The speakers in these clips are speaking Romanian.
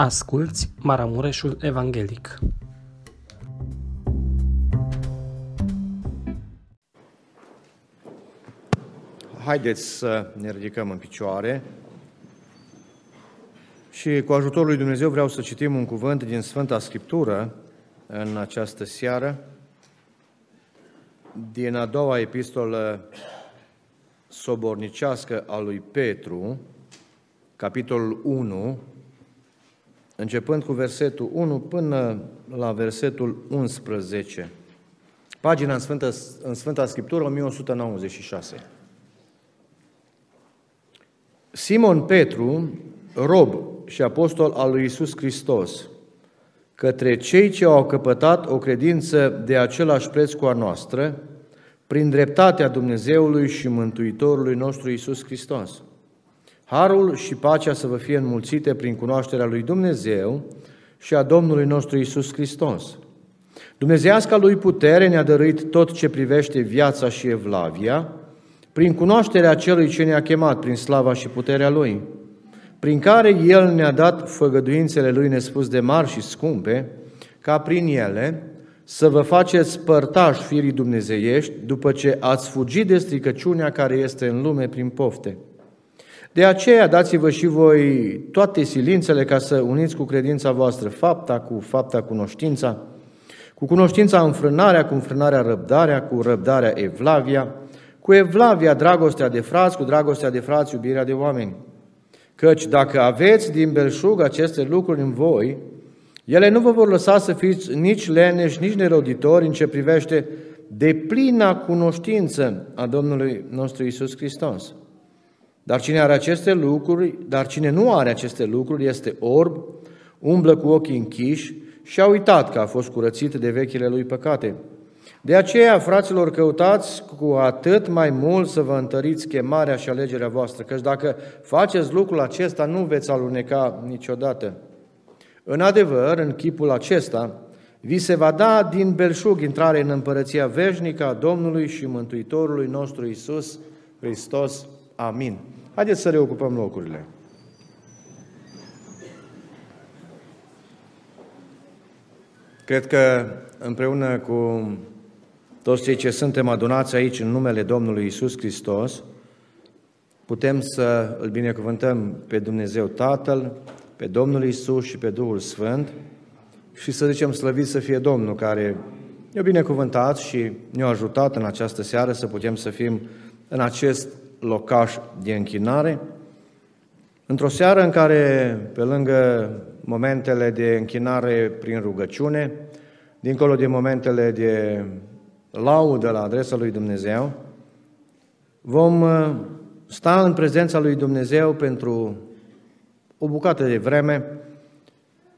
Asculți Maramureșul Evanghelic. Haideți să ne ridicăm în picioare și cu ajutorul lui Dumnezeu vreau să citim un cuvânt din Sfânta Scriptură în această seară, din a doua epistolă sobornicească a lui Petru, capitolul 1, începând cu versetul 1 până la versetul 11. Pagina în Sfânta, în Sfânta Scriptură 1196. Simon Petru, rob și apostol al lui Isus Hristos, către cei ce au căpătat o credință de același preț cu a noastră, prin dreptatea Dumnezeului și Mântuitorului nostru Isus Hristos. Harul și pacea să vă fie înmulțite prin cunoașterea lui Dumnezeu și a Domnului nostru Isus Hristos. Dumnezeiasca lui putere ne-a dăruit tot ce privește viața și evlavia, prin cunoașterea celui ce ne-a chemat prin slava și puterea Lui, prin care El ne-a dat făgăduințele Lui nespus de mari și scumpe, ca prin ele să vă faceți părtași firii dumnezeiești după ce ați fugit de stricăciunea care este în lume prin pofte. De aceea dați-vă și voi toate silințele ca să uniți cu credința voastră fapta cu fapta cunoștința, cu cunoștința înfrânarea, cu înfrânarea răbdarea, cu răbdarea evlavia, cu evlavia dragostea de frați, cu dragostea de frați iubirea de oameni. Căci dacă aveți din belșug aceste lucruri în voi, ele nu vă vor lăsa să fiți nici leneși, nici neroditori în ce privește de plina cunoștință a Domnului nostru Isus Hristos. Dar cine are aceste lucruri, dar cine nu are aceste lucruri este orb, umblă cu ochii închiși și a uitat că a fost curățit de vechile lui păcate. De aceea, fraților, căutați cu atât mai mult să vă întăriți chemarea și alegerea voastră, căci dacă faceți lucrul acesta, nu veți aluneca niciodată. În adevăr, în chipul acesta, vi se va da din belșug intrare în împărăția veșnică a Domnului și Mântuitorului nostru Isus Hristos. Amin. Haideți să reocupăm locurile. Cred că împreună cu toți cei ce suntem adunați aici în numele Domnului Isus Hristos, putem să îl binecuvântăm pe Dumnezeu Tatăl, pe Domnul Isus și pe Duhul Sfânt și să zicem slăvit să fie Domnul care ne-a binecuvântat și ne-a ajutat în această seară să putem să fim în acest locaș de închinare, într-o seară în care, pe lângă momentele de închinare prin rugăciune, dincolo de momentele de laudă la adresa lui Dumnezeu, vom uh, sta în prezența lui Dumnezeu pentru o bucată de vreme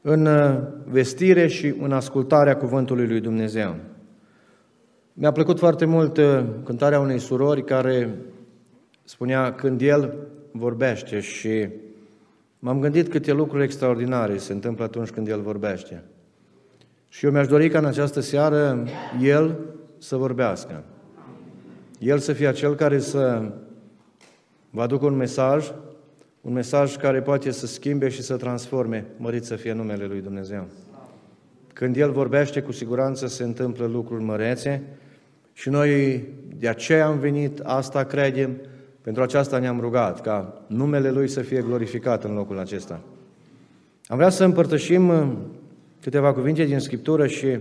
în uh, vestire și în ascultarea cuvântului lui Dumnezeu. Mi-a plăcut foarte mult uh, cântarea unei surori care spunea când El vorbește și m-am gândit câte lucruri extraordinare se întâmplă atunci când El vorbește. Și eu mi-aș dori ca în această seară El să vorbească. El să fie acel care să vă aducă un mesaj, un mesaj care poate să schimbe și să transforme, mărit să fie numele Lui Dumnezeu. Când El vorbește, cu siguranță se întâmplă lucruri mărețe și noi de aceea am venit, asta credem, pentru aceasta ne-am rugat, ca numele Lui să fie glorificat în locul acesta. Am vrea să împărtășim uh, câteva cuvinte din Scriptură și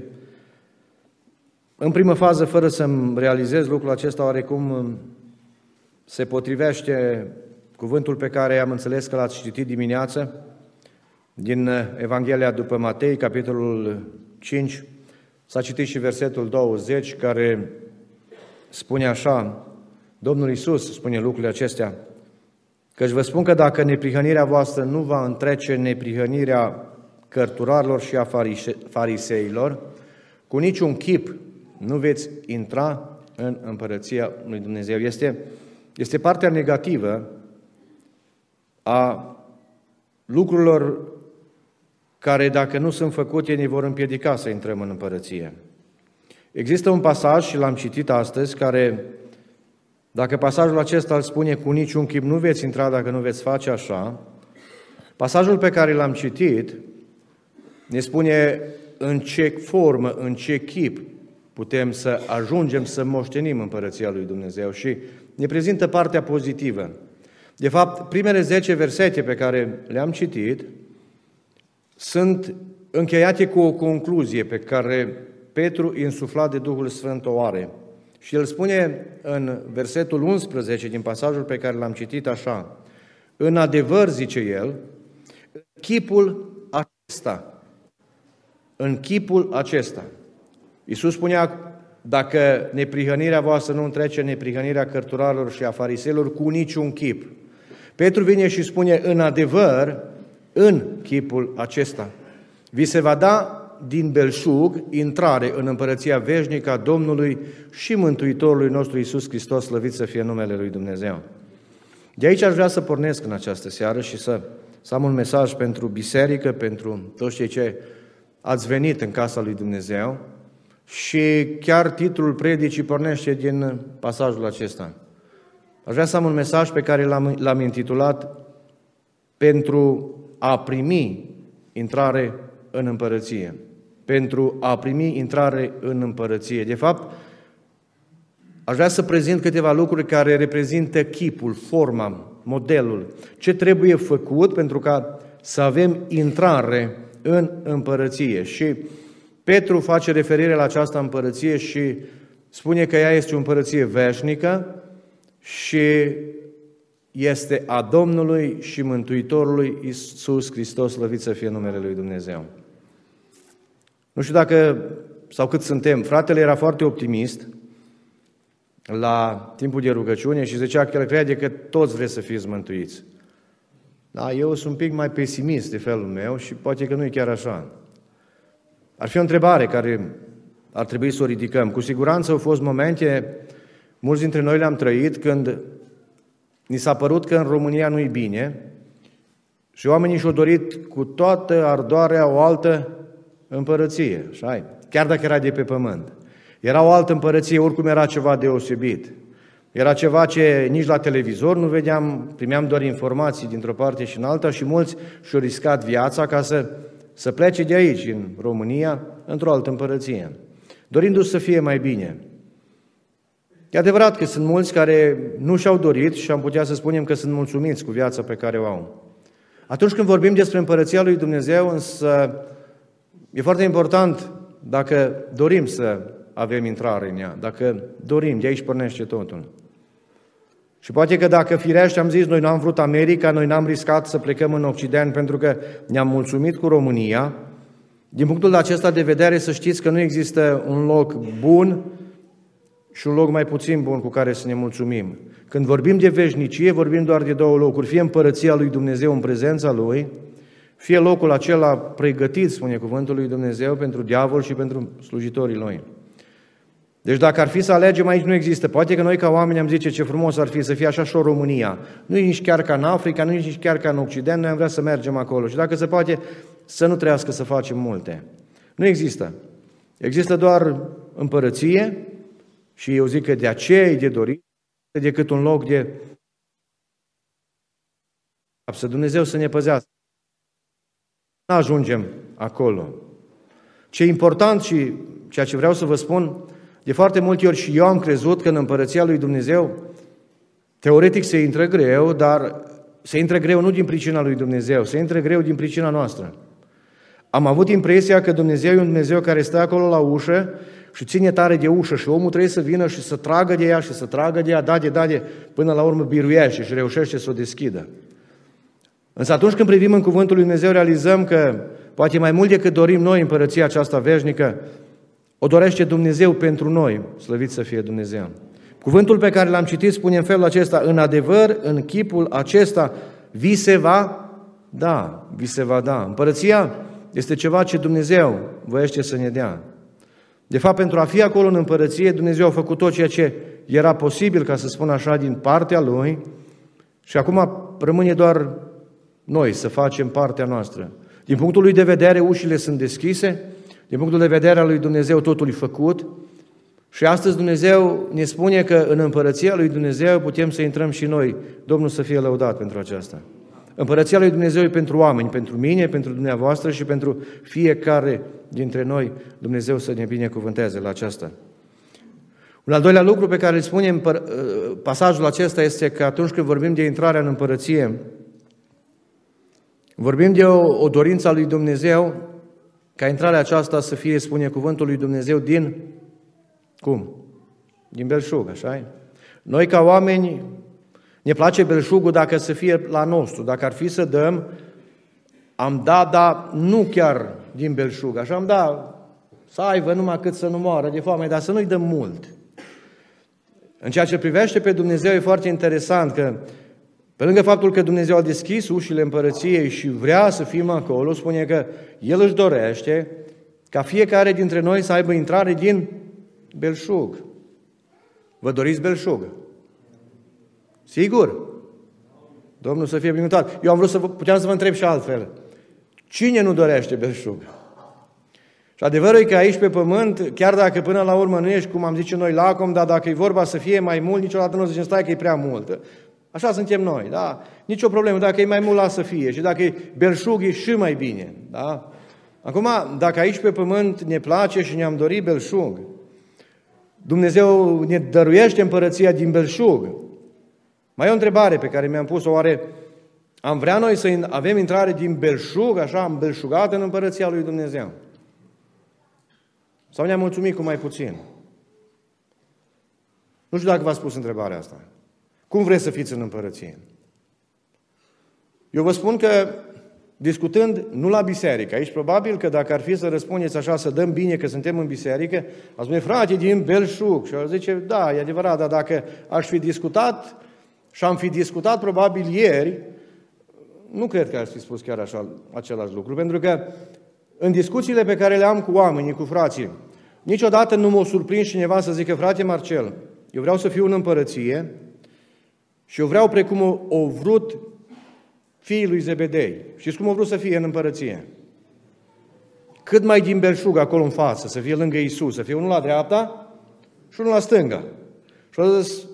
în primă fază, fără să-mi realizez lucrul acesta, oarecum uh, se potrivește cuvântul pe care am înțeles că l-ați citit dimineață, din uh, Evanghelia după Matei, capitolul 5, s-a citit și versetul 20, care spune așa, Domnul Isus spune lucrurile acestea, căci vă spun că dacă neprihănirea voastră nu va întrece neprihănirea cărturarilor și a fariseilor, cu niciun chip nu veți intra în împărăția lui Dumnezeu. Este, este partea negativă a lucrurilor care, dacă nu sunt făcute, ne vor împiedica să intrăm în împărăție. Există un pasaj, și l-am citit astăzi, care dacă pasajul acesta îl spune cu niciun chip nu veți intra dacă nu veți face așa, pasajul pe care l-am citit ne spune în ce formă, în ce chip putem să ajungem să moștenim împărăția lui Dumnezeu și ne prezintă partea pozitivă. De fapt, primele 10 versete pe care le-am citit sunt încheiate cu o concluzie pe care Petru, insuflat de Duhul Sfânt, o are. Și el spune în versetul 11 din pasajul pe care l-am citit așa, În adevăr, zice el, chipul acesta, în chipul acesta. Iisus spunea, dacă neprihănirea voastră nu întrece neprihănirea cărturarilor și a fariselor cu niciun chip. Petru vine și spune, în adevăr, în chipul acesta. Vi se va da din belșug intrare în împărăția veșnică a Domnului și Mântuitorului nostru Iisus Hristos, slăvit să fie numele Lui Dumnezeu. De aici aș vrea să pornesc în această seară și să, să am un mesaj pentru biserică, pentru toți cei ce ați venit în casa lui Dumnezeu și chiar titlul predicii pornește din pasajul acesta. Aș vrea să am un mesaj pe care l-am, l-am intitulat pentru a primi intrare în împărăție. Pentru a primi intrare în împărăție. De fapt, aș vrea să prezint câteva lucruri care reprezintă chipul, forma, modelul. Ce trebuie făcut pentru ca să avem intrare în împărăție. Și Petru face referire la această împărăție și spune că ea este o împărăție veșnică și este a Domnului și Mântuitorului Iisus Hristos, slăvit să fie numele Lui Dumnezeu. Nu știu dacă, sau cât suntem, fratele era foarte optimist la timpul de rugăciune și zicea că el crede că toți vreți să fiți mântuiți. Da, eu sunt un pic mai pesimist de felul meu și poate că nu e chiar așa. Ar fi o întrebare care ar trebui să o ridicăm. Cu siguranță au fost momente, mulți dintre noi le-am trăit, când ni s-a părut că în România nu-i bine și oamenii și-au dorit cu toată ardoarea o altă împărăție, așa chiar dacă era de pe pământ. Era o altă împărăție, oricum era ceva deosebit. Era ceva ce nici la televizor nu vedeam, primeam doar informații dintr-o parte și în alta și mulți și-au riscat viața ca să, să plece de aici, în România, într-o altă împărăție, dorindu-se să fie mai bine. E adevărat că sunt mulți care nu și-au dorit și am putea să spunem că sunt mulțumiți cu viața pe care o au. Atunci când vorbim despre împărăția lui Dumnezeu, însă e foarte important dacă dorim să avem intrare în ea, dacă dorim, de aici pornește totul. Și poate că dacă firește am zis, noi n-am vrut America, noi n-am riscat să plecăm în Occident pentru că ne-am mulțumit cu România, din punctul acesta de vedere să știți că nu există un loc bun și un loc mai puțin bun cu care să ne mulțumim. Când vorbim de veșnicie, vorbim doar de două locuri, fie împărăția lui Dumnezeu în prezența Lui, fie locul acela pregătit, spune cuvântul lui Dumnezeu, pentru diavol și pentru slujitorii Lui. Deci dacă ar fi să alegem aici, nu există. Poate că noi ca oameni am zice ce frumos ar fi să fie așa și o România. Nu e nici chiar ca în Africa, nu e nici chiar ca în Occident, noi am vrea să mergem acolo. Și dacă se poate, să nu trească să facem multe. Nu există. Există doar împărăție și eu zic că de aceea e de dorit decât un loc de să Dumnezeu să ne păzească. Nu ajungem acolo. Ce e important și ceea ce vreau să vă spun, de foarte multe ori și eu am crezut că în împărăția lui Dumnezeu, teoretic se intră greu, dar se intră greu nu din pricina lui Dumnezeu, se intră greu din pricina noastră. Am avut impresia că Dumnezeu e un Dumnezeu care stă acolo la ușă și ține tare de ușă și omul trebuie să vină și să tragă de ea și să tragă de ea, da de, da de, până la urmă biruiește și reușește să o deschidă. Însă atunci când privim în Cuvântul lui Dumnezeu, realizăm că poate mai mult decât dorim noi împărăția aceasta veșnică, o dorește Dumnezeu pentru noi, slăvit să fie Dumnezeu. Cuvântul pe care l-am citit spune în felul acesta, în adevăr, în chipul acesta, vi se va da, vi se va da. Împărăția este ceva ce Dumnezeu voiește să ne dea. De fapt, pentru a fi acolo în împărăție, Dumnezeu a făcut tot ceea ce era posibil, ca să spun așa, din partea Lui și acum rămâne doar noi să facem partea noastră. Din punctul lui de vedere, ușile sunt deschise, din punctul de vedere al lui Dumnezeu totul e făcut și astăzi Dumnezeu ne spune că în împărăția lui Dumnezeu putem să intrăm și noi. Domnul să fie lăudat pentru aceasta. Împărăția lui Dumnezeu e pentru oameni, pentru mine, pentru dumneavoastră și pentru fiecare dintre noi. Dumnezeu să ne binecuvânteze la aceasta. Un al doilea lucru pe care îl spune în pasajul acesta este că atunci când vorbim de intrarea în împărăție, vorbim de o, o dorință a lui Dumnezeu ca intrarea aceasta să fie, spune cuvântul lui Dumnezeu, din, cum? Din belșug, așa Noi ca oameni ne place belșugul dacă să fie la nostru, dacă ar fi să dăm, am dat, dar nu chiar din belșug, așa am dat să aibă numai cât să nu moară de foame, dar să nu-i dăm mult. În ceea ce privește pe Dumnezeu e foarte interesant că pe lângă faptul că Dumnezeu a deschis ușile împărăției și vrea să fim acolo, spune că El își dorește ca fiecare dintre noi să aibă intrare din belșug. Vă doriți belșug? Sigur? Domnul să fie binecuvântat. Eu am vrut să vă, puteam să vă întreb și altfel. Cine nu dorește belșug? Și adevărul e că aici pe pământ, chiar dacă până la urmă nu ești, cum am zice noi, lacom, dar dacă e vorba să fie mai mult, niciodată nu zicem, stai că e prea mult. Așa suntem noi, da? Nici o problemă, dacă e mai mult, lasă să fie. Și dacă e belșug, e și mai bine, da? Acum, dacă aici pe pământ ne place și ne-am dorit belșug, Dumnezeu ne dăruiește împărăția din belșug. Mai e o întrebare pe care mi-am pus-o, oare am vrea noi să avem intrare din belșug, așa, belșugat în împărăția lui Dumnezeu? Sau ne-am mulțumit cu mai puțin? Nu știu dacă v-ați pus întrebarea asta. Cum vreți să fiți în împărăție? Eu vă spun că, discutând, nu la biserică, aici probabil că dacă ar fi să răspundeți așa, să dăm bine că suntem în biserică, ați spune, frate, din belșug. Și ar zice, da, e adevărat, dar dacă aș fi discutat și am fi discutat probabil ieri, nu cred că aș fi spus chiar așa, același lucru, pentru că în discuțiile pe care le am cu oamenii, cu frații, niciodată nu m-a surprins cineva să zică, frate Marcel, eu vreau să fiu în împărăție și eu vreau precum o, o vrut fiii lui Zebedei. Știți cum o vrut să fie în împărăție? Cât mai din belșug acolo în față, să fie lângă Isus, să fie unul la dreapta și unul la stânga. Și a zis,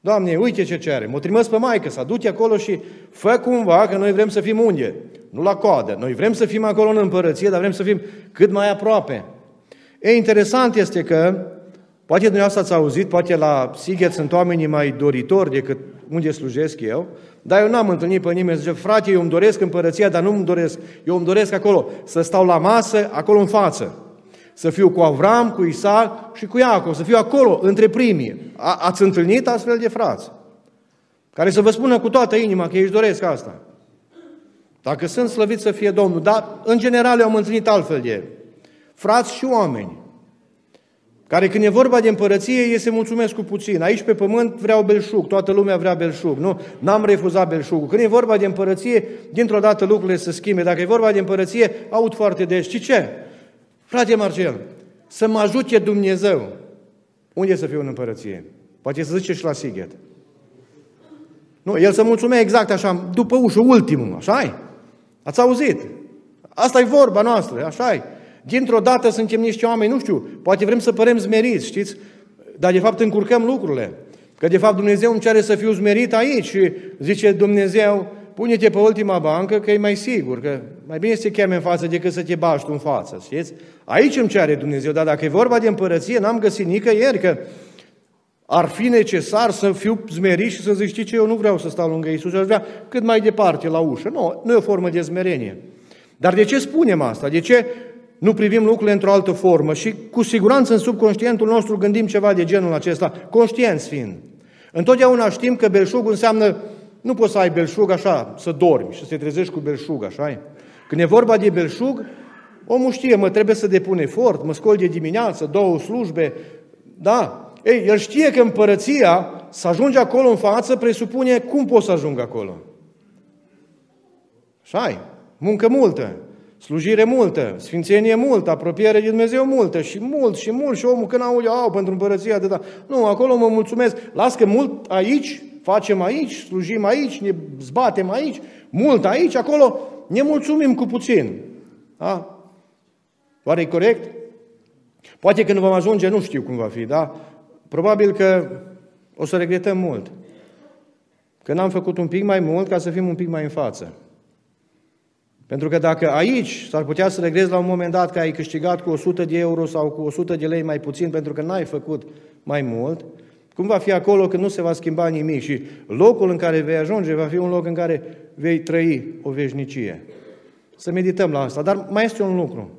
Doamne, uite ce cere, mă trimis pe maică să du acolo și fă cumva că noi vrem să fim unde? Nu la coadă. Noi vrem să fim acolo în împărăție, dar vrem să fim cât mai aproape. E interesant este că, poate dumneavoastră ați auzit, poate la Sighet sunt oamenii mai doritori decât unde slujesc eu, dar eu n-am întâlnit pe nimeni zice, frate, eu îmi doresc împărăția, dar nu îmi doresc. Eu îmi doresc acolo, să stau la masă, acolo în față. Să fiu cu Avram, cu Isaac și cu Iacov, să fiu acolo, între primii. A, ați întâlnit astfel de frați? Care să vă spună cu toată inima că ei își doresc asta. Dacă sunt slăvit să fie Domnul, dar în general eu am întâlnit altfel de frați și oameni, care când e vorba de împărăție, ei se mulțumesc cu puțin. Aici pe pământ vreau belșug, toată lumea vrea belșug, nu? N-am refuzat belșugul. Când e vorba de împărăție, dintr-o dată lucrurile se schimbe. Dacă e vorba de împărăție, aud foarte des. Și ce? Frate Marcel, să mă ajute Dumnezeu. Unde să fiu în împărăție? Poate să zice și la Sighet. Nu, el să mulțumea exact așa, după ușă, ultimul, așa -i? Ați auzit? Asta e vorba noastră, așa -i. Dintr-o dată suntem niște oameni, nu știu, poate vrem să părem smeriți, știți? Dar de fapt încurcăm lucrurile. Că de fapt Dumnezeu îmi cere să fiu smerit aici și zice Dumnezeu, pune-te pe ultima bancă că e mai sigur, că mai bine să te cheme în față decât să te bași tu în față, știți? Aici îmi cere Dumnezeu, dar dacă e vorba de împărăție, n-am găsit nicăieri că ar fi necesar să fiu zmerit și să zic, știi ce, eu nu vreau să stau lângă Isus, aș vrea cât mai departe la ușă. Nu, nu e o formă de zmerenie. Dar de ce spunem asta? De ce nu privim lucrurile într-o altă formă? Și cu siguranță în subconștientul nostru gândim ceva de genul acesta, conștienți fiind. Întotdeauna știm că belșug înseamnă, nu poți să ai belșug așa, să dormi și să te trezești cu belșug, așa -i? Când e vorba de belșug, omul știe, mă trebuie să depun efort, mă scol de dimineață, două slujbe, da, ei, el știe că împărăția, să ajunge acolo în față, presupune cum poți să ajung acolo. Și ai, muncă multă, slujire multă, sfințenie multă, apropiere de Dumnezeu multă și mult și mult și omul când aude, au, pentru împărăția atâta. Nu, acolo mă mulțumesc. Las că mult aici, facem aici, slujim aici, ne zbatem aici, mult aici, acolo ne mulțumim cu puțin. Da? Oare e corect? Poate când vom ajunge, nu știu cum va fi, da? Probabil că o să regretăm mult. că n-am făcut un pic mai mult ca să fim un pic mai în față. Pentru că dacă aici s-ar putea să regrezi la un moment dat că ai câștigat cu 100 de euro sau cu 100 de lei mai puțin pentru că n-ai făcut mai mult, cum va fi acolo când nu se va schimba nimic și locul în care vei ajunge va fi un loc în care vei trăi o veșnicie. Să medităm la asta. Dar mai este un lucru.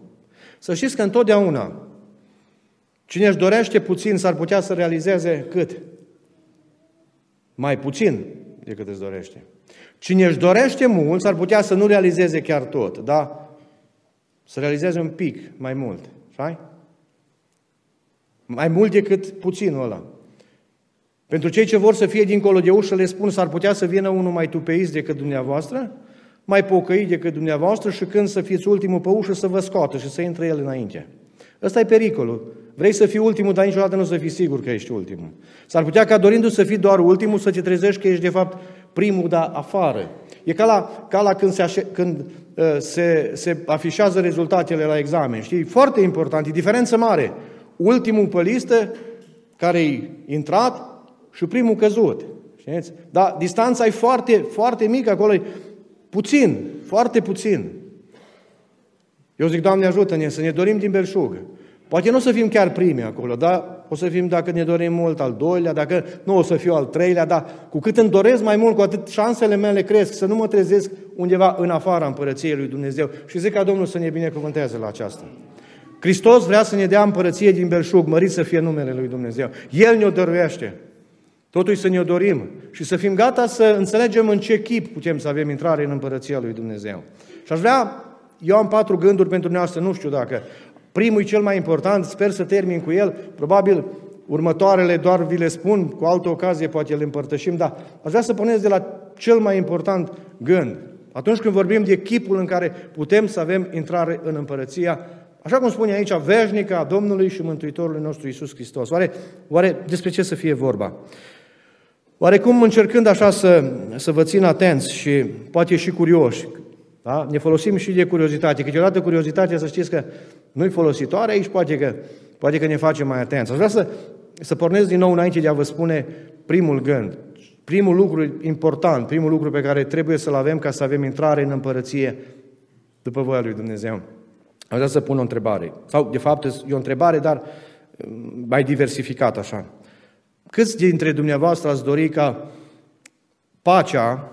Să știți că întotdeauna cine își dorește puțin s-ar putea să realizeze cât? Mai puțin decât îți dorește. Cine își dorește mult s-ar putea să nu realizeze chiar tot, da? Să realizeze un pic mai mult. Șai? Mai mult decât puținul ăla. Pentru cei ce vor să fie dincolo de ușă, le spun, s-ar putea să vină unul mai tupeist decât dumneavoastră, mai pocăit decât dumneavoastră și când să fiți ultimul pe ușă să vă scoată și să intre el înainte. Ăsta e pericolul. Vrei să fii ultimul, dar niciodată nu să fii sigur că ești ultimul. S-ar putea ca dorindu să fii doar ultimul, să te trezești că ești de fapt primul, dar afară. E ca la, ca la când, se, așe, când uh, se, se afișează rezultatele la examen. Știi? Foarte important, e diferență mare. Ultimul pe listă, care-i intrat, și primul căzut. Știți? Dar distanța e foarte, foarte mică acolo, e puțin, foarte puțin. Eu zic, Doamne ajută-ne să ne dorim din belșug. Poate nu o să fim chiar primi acolo, dar o să fim, dacă ne dorim mult, al doilea, dacă nu o să fiu al treilea, dar cu cât îmi doresc mai mult, cu atât șansele mele cresc, să nu mă trezesc undeva în afara împărăției lui Dumnezeu. Și zic ca Domnul să ne binecuvânteze la aceasta. Hristos vrea să ne dea împărăție din belșug, mărit să fie numele lui Dumnezeu. El ne-o dăruiește. Totuși să ne-o dorim și să fim gata să înțelegem în ce chip putem să avem intrare în împărăția lui Dumnezeu. Și aș vrea, eu am patru gânduri pentru dumneavoastră, nu știu dacă. Primul e cel mai important, sper să termin cu el, probabil următoarele doar vi le spun, cu altă ocazie poate le împărtășim, dar aș vrea să puneți de la cel mai important gând. Atunci când vorbim de chipul în care putem să avem intrare în împărăția Așa cum spune aici, veșnică a Domnului și Mântuitorului nostru Isus Hristos. Oare, oare despre ce să fie vorba? Oarecum încercând așa să, să vă țin atenți și poate și curioși, da? ne folosim și de curiozitate. Câteodată curiozitatea, să știți că nu-i folositoare, aici poate că, poate că ne face mai atenți. Aș vrea să, să pornesc din nou înainte de a vă spune primul gând, primul lucru important, primul lucru pe care trebuie să-l avem ca să avem intrare în împărăție după voia lui Dumnezeu. Aș vrea să pun o întrebare. Sau, de fapt, e o întrebare, dar mai diversificat așa. Câți dintre dumneavoastră ați dori ca pacea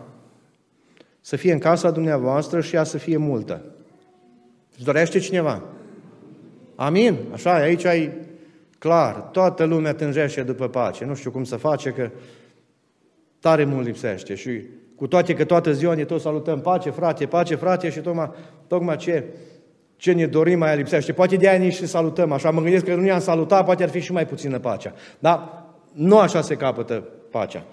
să fie în casa dumneavoastră și ea să fie multă? Îți dorește cineva? Amin? Așa, aici ai clar, toată lumea tânjește după pace. Nu știu cum să face, că tare mult lipsește. Și cu toate că toată ziua ne tot salutăm pace, frate, pace, frate, și tocmai, tocmai ce, ce ne dorim mai lipsește. Poate de aia nici și salutăm așa. Mă gândesc că nu ne-am salutat, poate ar fi și mai puțină pacea. Dar nu așa se capătă pacea.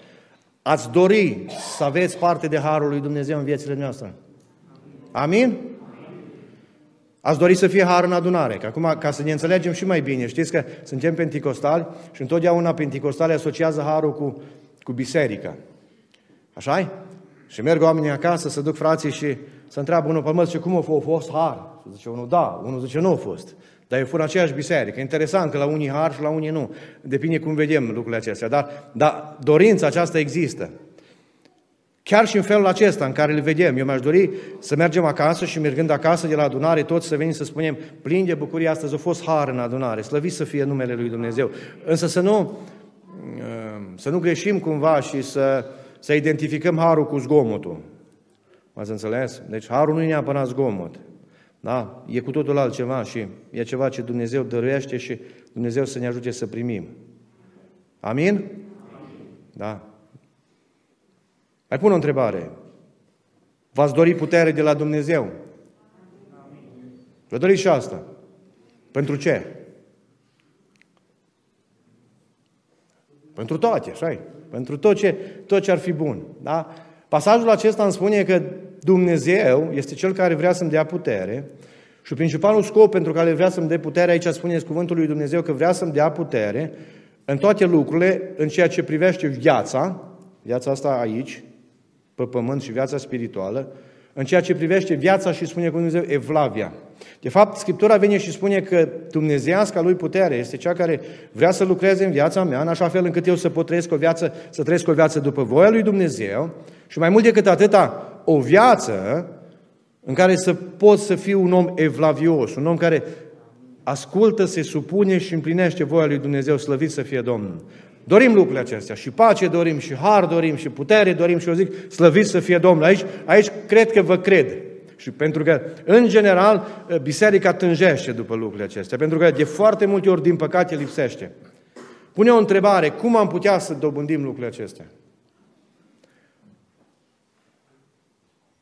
Ați dori să aveți parte de Harul lui Dumnezeu în viețile noastre. Amin? Ați dori să fie har în adunare. Că acum, ca să ne înțelegem și mai bine, știți că suntem penticostali și întotdeauna penticostali asociază harul cu, cu biserica. așa -i? Și merg oamenii acasă să duc frații și să întreabă unul pe măs, cum a fost har? Zice unul, da, unul zice, nu a fost. Dar e fără aceeași biserică. Interesant că la unii har și la unii nu. Depinde cum vedem lucrurile acestea. Dar, dar dorința aceasta există. Chiar și în felul acesta în care le vedem. Eu mi-aș dori să mergem acasă și mergând acasă de la adunare, toți să venim să spunem, plin de bucurie, astăzi a fost har în adunare, slăvit să fie numele Lui Dumnezeu. Însă să nu, să nu greșim cumva și să, să identificăm harul cu zgomotul. M-ați înțeles? Deci harul nu e neapărat zgomot. Da? E cu totul altceva și e ceva ce Dumnezeu dăruiește și Dumnezeu să ne ajute să primim. Amin? Da. Mai pun o întrebare. V-ați dori putere de la Dumnezeu? Vă doriți și asta. Pentru ce? Pentru toate, așa Pentru tot ce, tot ce ar fi bun. Da? Pasajul acesta îmi spune că Dumnezeu este Cel care vrea să-mi dea putere și principalul scop pentru care vrea să-mi dea putere, aici spuneți cuvântul lui Dumnezeu că vrea să-mi dea putere în toate lucrurile, în ceea ce privește viața, viața asta aici, pe pământ și viața spirituală, în ceea ce privește viața și spune cu Dumnezeu Evlavia. De fapt, Scriptura vine și spune că Dumnezeiasca lui putere este cea care vrea să lucreze în viața mea, în așa fel încât eu să pot trăiesc o viață, să trăiesc o viață după voia lui Dumnezeu și mai mult decât atâta, o viață în care să pot să fiu un om evlavios, un om care ascultă, se supune și împlinește voia lui Dumnezeu, slăvit să fie Domnul. Dorim lucrurile acestea, și pace dorim, și har dorim, și putere dorim, și eu zic, slăvit să fie Domnul. Aici, aici cred că vă cred. Și pentru că, în general, biserica tânjește după lucrurile acestea, pentru că de foarte multe ori, din păcate, lipsește. Pune o întrebare, cum am putea să dobândim lucrurile acestea?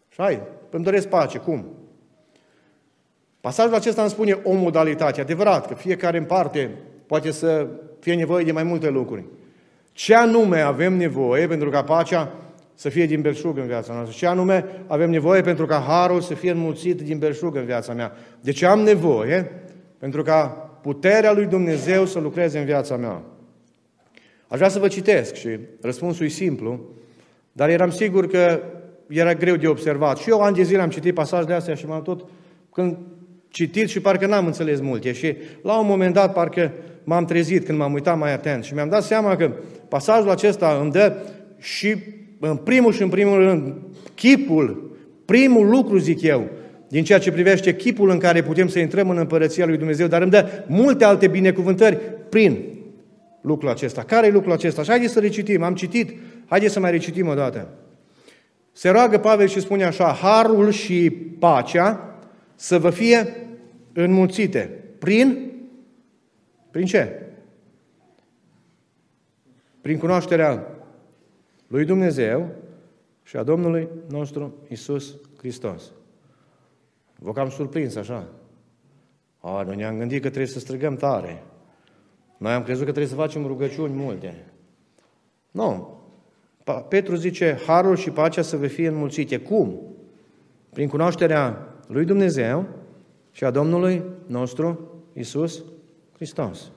Și hai, îmi doresc pace, cum? Pasajul acesta îmi spune o modalitate, adevărat, că fiecare în parte poate să fie nevoie de mai multe lucruri. Ce anume avem nevoie pentru ca pacea să fie din belșug în viața noastră? Ce anume avem nevoie pentru ca harul să fie înmulțit din belșug în viața mea? De ce am nevoie? Pentru ca puterea lui Dumnezeu să lucreze în viața mea. Aș vrea să vă citesc și răspunsul e simplu, dar eram sigur că era greu de observat. Și eu ani de zile am citit pasajele astea și m-am tot, când citit și parcă n-am înțeles multe. Și la un moment dat parcă m-am trezit când m-am uitat mai atent și mi-am dat seama că pasajul acesta îmi dă și în primul și în primul rând chipul, primul lucru zic eu, din ceea ce privește chipul în care putem să intrăm în Împărăția lui Dumnezeu, dar îmi dă multe alte binecuvântări prin lucrul acesta. Care e lucrul acesta? Și haideți să recitim. Am citit, haideți să mai recitim o dată. Se roagă Pavel și spune așa, harul și pacea să vă fie înmulțite. Prin? Prin ce? Prin cunoașterea lui Dumnezeu și a Domnului nostru Isus Hristos. Vă cam surprins așa. A, noi ne-am gândit că trebuie să strigăm tare. Noi am crezut că trebuie să facem rugăciuni multe. Nu. Petru zice, harul și pacea să vă fie înmulțite. Cum? Prin cunoașterea lui Dumnezeu și a Domnului nostru Isus Hristos.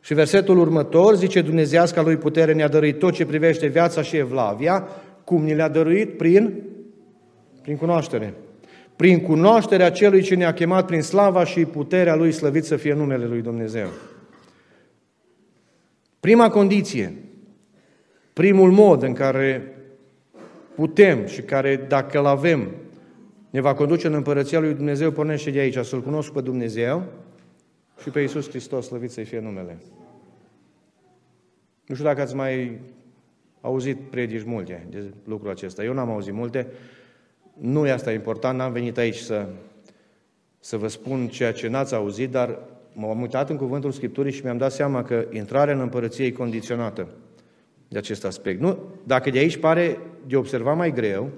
Și versetul următor zice, Dumnezeasca lui putere ne-a dăruit tot ce privește viața și evlavia, cum ni le-a dăruit prin, prin cunoaștere. Prin cunoașterea celui ce ne-a chemat prin slava și puterea lui, slăvit să fie numele lui Dumnezeu. Prima condiție, primul mod în care putem și care, dacă îl avem, ne va conduce în Împărăția lui Dumnezeu, pornește de aici, să-L cunosc pe Dumnezeu și pe Iisus Hristos, slăvit să-i fie numele. Nu știu dacă ați mai auzit predici multe de lucrul acesta. Eu n-am auzit multe. Nu e asta important, n-am venit aici să, să vă spun ceea ce n-ați auzit, dar m-am uitat în cuvântul Scripturii și mi-am dat seama că intrarea în împărăție e condiționată de acest aspect. Nu, dacă de aici pare de observat mai greu,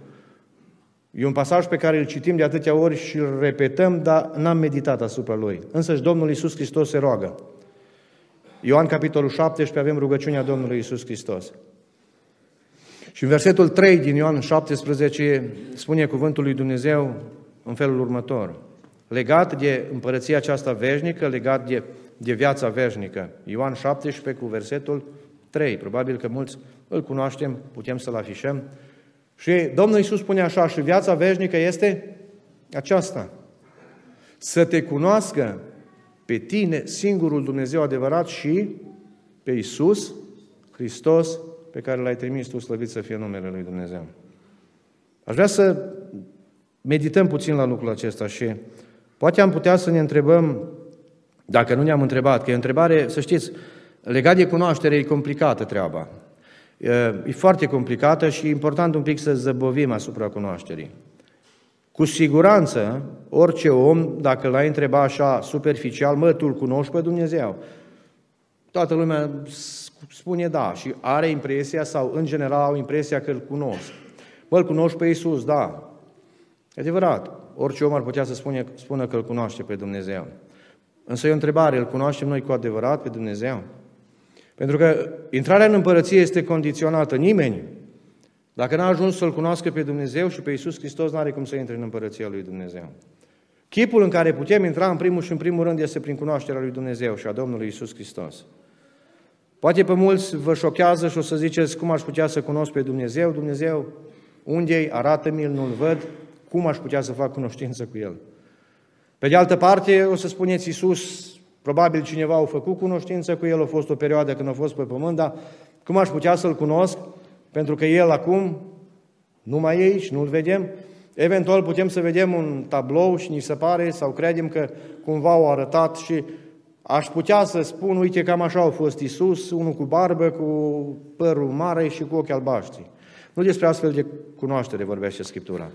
E un pasaj pe care îl citim de atâtea ori și îl repetăm, dar n-am meditat asupra lui. Însă și Domnul Iisus Hristos se roagă. Ioan, capitolul 17, avem rugăciunea Domnului Iisus Hristos. Și în versetul 3 din Ioan 17 spune cuvântul lui Dumnezeu în felul următor. Legat de împărăția aceasta veșnică, legat de, de viața veșnică. Ioan 17 cu versetul 3. Probabil că mulți îl cunoaștem, putem să-l afișăm. Și Domnul Iisus spune așa, și viața veșnică este aceasta. Să te cunoască pe tine, singurul Dumnezeu adevărat și pe Iisus Hristos, pe care l-ai trimis tu, slăvit să fie numele Lui Dumnezeu. Aș vrea să medităm puțin la lucrul acesta și poate am putea să ne întrebăm, dacă nu ne-am întrebat, că e o întrebare, să știți, legat de cunoaștere, e complicată treaba. E foarte complicată și e important un pic să zăbovim asupra cunoașterii. Cu siguranță, orice om, dacă l-ai întreba așa superficial, mă, tu îl cunoști pe Dumnezeu? Toată lumea spune da și are impresia sau în general au impresia că îl cunosc. Mă, îl cunoști pe Iisus, da. E adevărat, orice om ar putea să spune, spună că îl cunoaște pe Dumnezeu. Însă e o întrebare, îl cunoaștem noi cu adevărat pe Dumnezeu? Pentru că intrarea în împărăție este condiționată. Nimeni, dacă n-a ajuns să-L cunoască pe Dumnezeu și pe Iisus Hristos, n-are cum să intre în împărăția lui Dumnezeu. Chipul în care putem intra în primul și în primul rând este prin cunoașterea lui Dumnezeu și a Domnului Iisus Hristos. Poate pe mulți vă șochează și o să ziceți cum aș putea să cunosc pe Dumnezeu. Dumnezeu, unde-i, arată-mi-l, nu-l văd, cum aș putea să fac cunoștință cu El. Pe de altă parte, o să spuneți Iisus, probabil cineva a făcut cunoștință cu El, a fost o perioadă când a fost pe pământ, dar cum aș putea să-L cunosc? Pentru că El acum nu mai e aici, nu-L vedem. Eventual putem să vedem un tablou și ni se pare sau credem că cumva au arătat și aș putea să spun, uite, cam așa a fost Isus, unul cu barbă, cu părul mare și cu ochi albaștri. Nu despre astfel de cunoaștere vorbește Scriptura.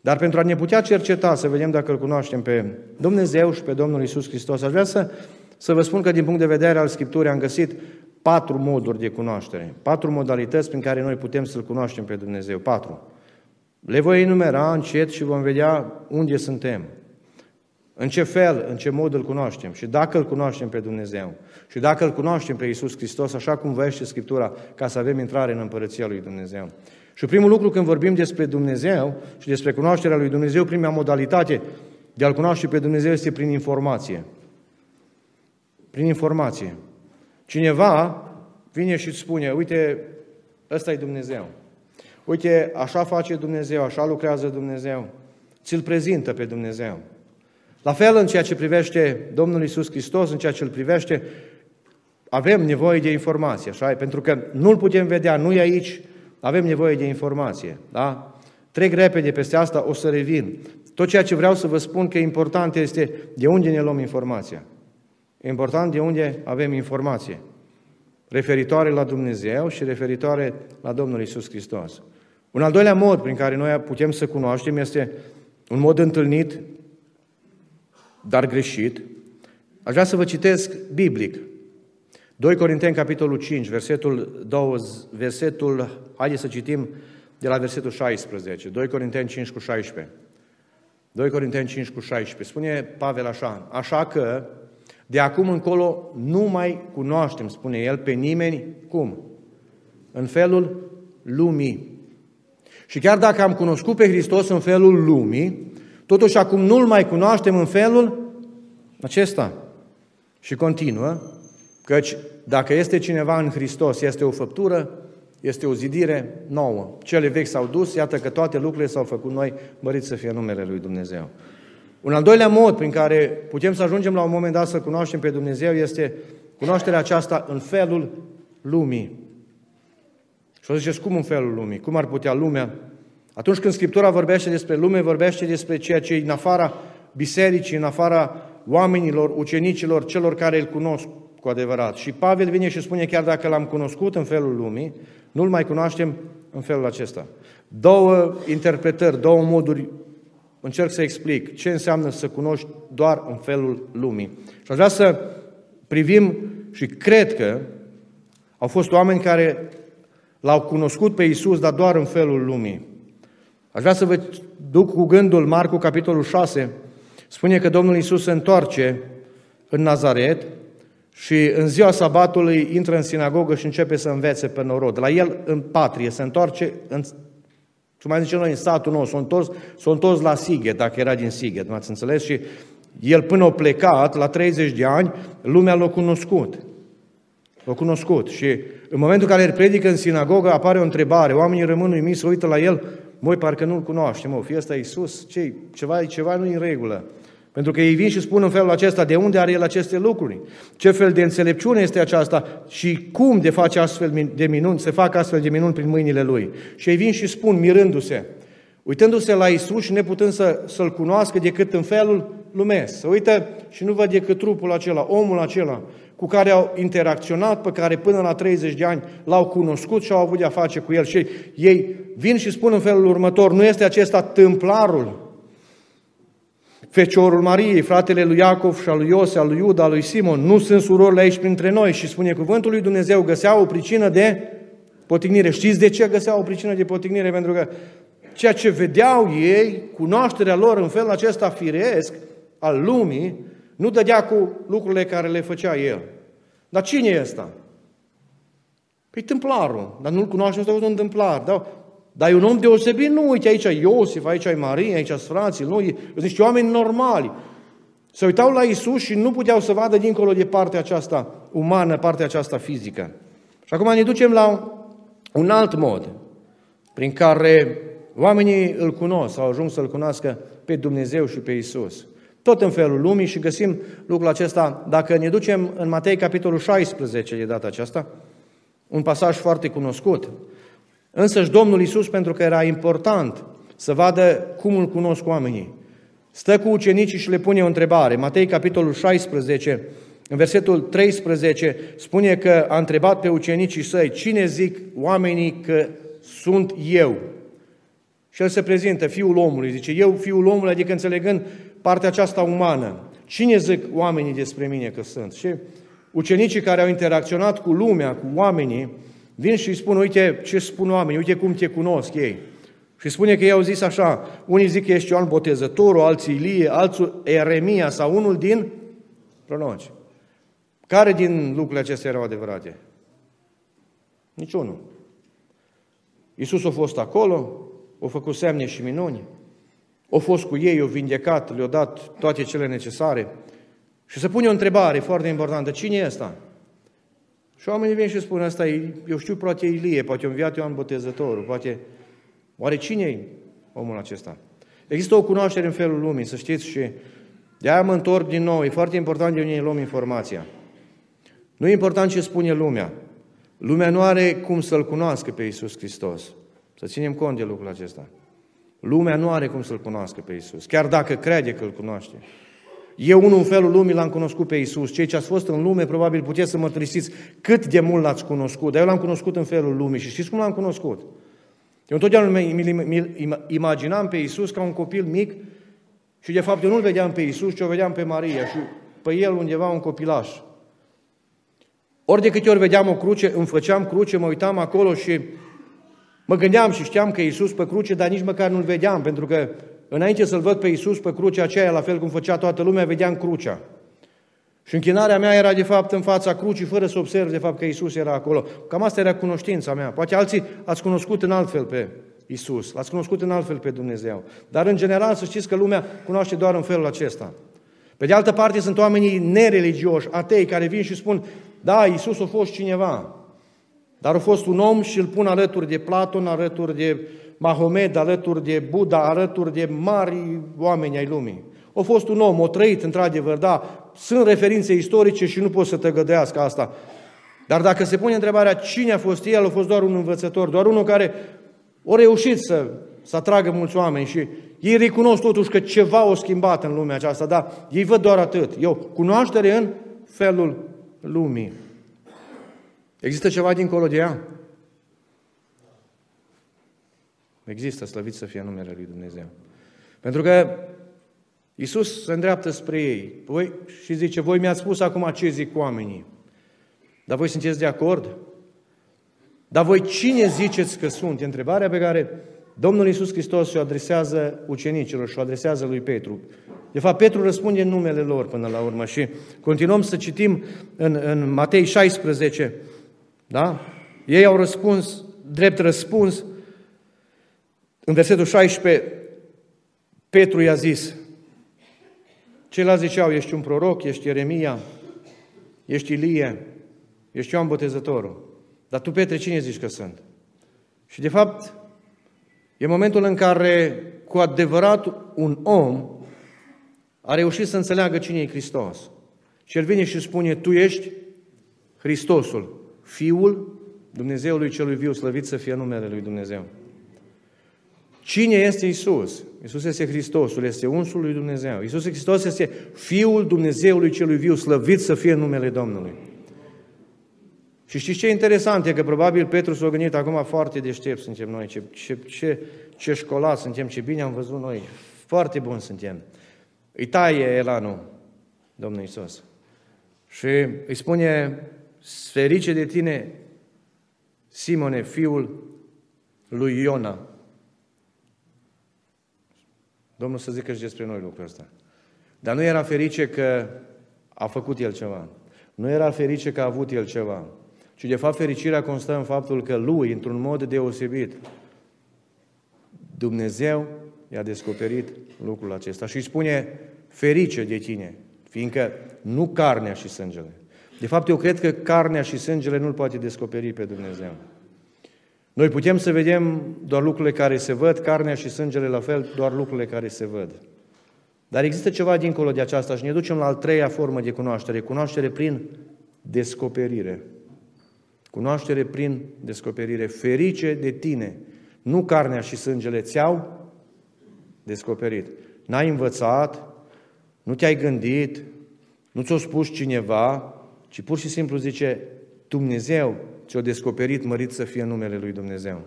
Dar pentru a ne putea cerceta, să vedem dacă îl cunoaștem pe Dumnezeu și pe Domnul Isus Hristos, aș vrea să, să vă spun că din punct de vedere al Scripturii am găsit patru moduri de cunoaștere, patru modalități prin care noi putem să-L cunoaștem pe Dumnezeu. Patru. Le voi enumera încet și vom vedea unde suntem. În ce fel, în ce mod îl cunoaștem și dacă îl cunoaștem pe Dumnezeu și dacă îl cunoaștem pe Iisus Hristos, așa cum văiește Scriptura, ca să avem intrare în Împărăția lui Dumnezeu. Și primul lucru când vorbim despre Dumnezeu și despre cunoașterea lui Dumnezeu, prima modalitate de a-L cunoaște pe Dumnezeu este prin informație. Prin informație. Cineva vine și îți spune, uite, ăsta e Dumnezeu. Uite, așa face Dumnezeu, așa lucrează Dumnezeu. Ți-l prezintă pe Dumnezeu. La fel în ceea ce privește Domnul Isus Hristos, în ceea ce îl privește, avem nevoie de informație, așa Pentru că nu-l putem vedea, nu e aici, avem nevoie de informație, da? Trec repede peste asta, o să revin. Tot ceea ce vreau să vă spun că important este de unde ne luăm informația. E important de unde avem informație. Referitoare la Dumnezeu și referitoare la Domnul Isus Hristos. Un al doilea mod prin care noi putem să cunoaștem este un mod întâlnit, dar greșit. Aș vrea să vă citesc biblic. 2 Corinteni, capitolul 5, versetul 2, versetul, haideți să citim de la versetul 16. 2 Corinteni 5 cu 16. 2 Corinteni 5 cu 16. Spune Pavel așa, așa că de acum încolo nu mai cunoaștem, spune el, pe nimeni, cum? În felul lumii. Și chiar dacă am cunoscut pe Hristos în felul lumii, totuși acum nu-L mai cunoaștem în felul acesta. Și continuă, căci dacă este cineva în Hristos, este o făptură, este o zidire nouă. Cele vechi s-au dus, iată că toate lucrurile s-au făcut noi, mărit să fie numele Lui Dumnezeu. Un al doilea mod prin care putem să ajungem la un moment dat să cunoaștem pe Dumnezeu este cunoașterea aceasta în felul lumii. Și o ziceți, cum în felul lumii? Cum ar putea lumea? Atunci când Scriptura vorbește despre lume, vorbește despre ceea ce e în afara bisericii, în afara oamenilor, ucenicilor, celor care îl cunosc cu adevărat. Și Pavel vine și spune, chiar dacă l-am cunoscut în felul lumii, nu-l mai cunoaștem în felul acesta. Două interpretări, două moduri încerc să explic ce înseamnă să cunoști doar în felul lumii. Și aș vrea să privim și cred că au fost oameni care l-au cunoscut pe Isus, dar doar în felul lumii. Aș vrea să vă duc cu gândul Marcu, capitolul 6, spune că Domnul Isus se întoarce în Nazaret și în ziua sabatului intră în sinagogă și începe să învețe pe norod. La el în patrie se întoarce în cum mai zicem noi în satul nou, s-a întors, s-a întors la Sighet, dacă era din Sighet, nu ați înțeles? Și el până a plecat, la 30 de ani, lumea l-a cunoscut. L-a cunoscut. Și în momentul în care el predică în sinagogă, apare o întrebare. Oamenii rămân uimiți, se uită la el, măi, parcă nu-l cunoaștem, mă, fie ăsta Iisus, ce ceva, ceva nu în regulă. Pentru că ei vin și spun în felul acesta, de unde are el aceste lucruri? Ce fel de înțelepciune este aceasta și cum de face astfel de minuni, se fac astfel de minuni prin mâinile lui? Și ei vin și spun, mirându-se, uitându-se la Isus și neputând să, să-L cunoască decât în felul lumesc. Să uită și nu văd decât trupul acela, omul acela, cu care au interacționat, pe care până la 30 de ani l-au cunoscut și au avut de-a face cu el. Și ei vin și spun în felul următor, nu este acesta tâmplarul Feciorul Mariei, fratele lui Iacov și al lui Iose, al lui Iuda, al lui Simon, nu sunt surorile aici printre noi și spune cuvântul lui Dumnezeu, găseau o pricină de potignire. Știți de ce găseau o pricină de potignire? Pentru că ceea ce vedeau ei, cunoașterea lor în felul acesta firesc al lumii, nu dădea cu lucrurile care le făcea el. Dar cine e ăsta? Păi templarul, dar nu-l cunoaște, ăsta un templar. Da? Dar e un om deosebit, nu, uite aici Iosif, aici e Maria, aici sunt frații, nu, sunt niște oameni normali. Se uitau la Isus și nu puteau să vadă dincolo de partea aceasta umană, partea aceasta fizică. Și acum ne ducem la un alt mod prin care oamenii îl cunosc sau ajung să-L cunoască pe Dumnezeu și pe Isus. tot în felul lumii și găsim lucrul acesta, dacă ne ducem în Matei, capitolul 16 de data aceasta, un pasaj foarte cunoscut. Însăși Domnul Iisus, pentru că era important să vadă cum îl cunosc oamenii, stă cu ucenicii și le pune o întrebare. Matei, capitolul 16, în versetul 13, spune că a întrebat pe ucenicii săi, cine zic oamenii că sunt eu? Și el se prezintă, fiul omului, zice, eu fiul omului, adică înțelegând partea aceasta umană. Cine zic oamenii despre mine că sunt? Și ucenicii care au interacționat cu lumea, cu oamenii, vin și îi spun, uite ce spun oamenii, uite cum te cunosc ei. Și spune că ei au zis așa, unii zic că ești Ioan Botezătorul, alții Ilie, alții Eremia sau unul din proroci. Care din lucrurile acestea erau adevărate? Niciunul. Iisus a fost acolo, a făcut semne și minuni, a fost cu ei, a vindecat, le-a dat toate cele necesare. Și se pune o întrebare foarte importantă, cine e ăsta? Și oamenii vin și spun, asta e, eu știu, poate e Ilie, poate a înviat Ioan Botezătorul, poate... Oare cine e omul acesta? Există o cunoaștere în felul lumii, să știți, și de-aia mă întorc din nou. E foarte important de unde luăm informația. Nu e important ce spune lumea. Lumea nu are cum să-L cunoască pe Iisus Hristos. Să ținem cont de lucrul acesta. Lumea nu are cum să-L cunoască pe Iisus, chiar dacă crede că Îl cunoaște. Eu, unul în felul lumii, l-am cunoscut pe Iisus. Cei ce ați fost în lume, probabil puteți să mărturisiți cât de mult l-ați cunoscut. Dar eu l-am cunoscut în felul lumii. Și știți cum l-am cunoscut? Eu întotdeauna mi imaginam pe Iisus ca un copil mic și de fapt eu nu-L vedeam pe Iisus, ci o vedeam pe Maria și pe El undeva un copilaș. Ori de câte ori vedeam o cruce, îmi făceam cruce, mă uitam acolo și mă gândeam și știam că Iisus pe cruce, dar nici măcar nu-L vedeam, pentru că înainte să-L văd pe Iisus pe crucea aceea, la fel cum făcea toată lumea, vedeam crucea. Și închinarea mea era de fapt în fața crucii, fără să observ de fapt că Isus era acolo. Cam asta era cunoștința mea. Poate alții ați cunoscut în alt fel pe Isus, l-ați cunoscut în alt fel pe Dumnezeu. Dar în general să știți că lumea cunoaște doar în felul acesta. Pe de altă parte sunt oamenii nereligioși, atei, care vin și spun, da, Isus a fost cineva, dar a fost un om și îl pun alături de Platon, alături de Mahomed, alături de Buddha, alături de mari oameni ai lumii. A fost un om, o trăit într-adevăr, da, sunt referințe istorice și nu pot să tăgădească asta. Dar dacă se pune întrebarea cine a fost el, a fost doar un învățător, doar unul care a reușit să, să atragă mulți oameni și ei recunosc totuși că ceva o schimbat în lumea aceasta, dar ei văd doar atât. Eu, cunoaștere în felul lumii. Există ceva dincolo de ea? Există, slăvit să fie numele Lui Dumnezeu. Pentru că Iisus se îndreaptă spre ei voi, și zice, voi mi-ați spus acum ce zic oamenii. Dar voi sunteți de acord? Dar voi cine ziceți că sunt? E întrebarea pe care Domnul Iisus Hristos și-o adresează ucenicilor și o adresează lui Petru. De fapt, Petru răspunde în numele lor până la urmă și continuăm să citim în, în Matei 16, da? Ei au răspuns, drept răspuns, în versetul 16, Petru i-a zis, Ceilalți ziceau, ești un proroc, ești Ieremia, ești Ilie, ești Ioan Botezătorul. Dar tu, Petre, cine zici că sunt? Și de fapt, e momentul în care cu adevărat un om a reușit să înțeleagă cine e Hristos. Și el vine și spune, tu ești Hristosul, Fiul Dumnezeului celui viu, slăvit să fie numele Lui Dumnezeu. Cine este Isus? Isus este Hristosul, este unsul lui Dumnezeu. Isus Hristos este Fiul Dumnezeului celui viu, slăvit să fie numele Domnului. Și știți ce interesant e? Că probabil Petru s-a gândit acum foarte deștept suntem noi, ce, ce, ce, ce școlat suntem, ce bine am văzut noi, foarte buni suntem. Îi taie elanul Domnul Isus. Și îi spune, sferice de tine, Simone, fiul lui Iona, Domnul să zică și despre noi lucrul ăsta. Dar nu era ferice că a făcut El ceva. Nu era ferice că a avut El ceva. Ci de fapt fericirea constă în faptul că Lui, într-un mod deosebit, Dumnezeu i-a descoperit lucrul acesta și îi spune ferice de tine, fiindcă nu carnea și sângele. De fapt, eu cred că carnea și sângele nu-L poate descoperi pe Dumnezeu. Noi putem să vedem doar lucrurile care se văd, carnea și sângele la fel, doar lucrurile care se văd. Dar există ceva dincolo de aceasta și ne ducem la al treia formă de cunoaștere. Cunoaștere prin descoperire. Cunoaștere prin descoperire. Ferice de tine. Nu carnea și sângele ți-au descoperit. N-ai învățat, nu te-ai gândit, nu ți-o spus cineva, ci pur și simplu zice, Dumnezeu ți-o descoperit, mărit să fie numele Lui Dumnezeu.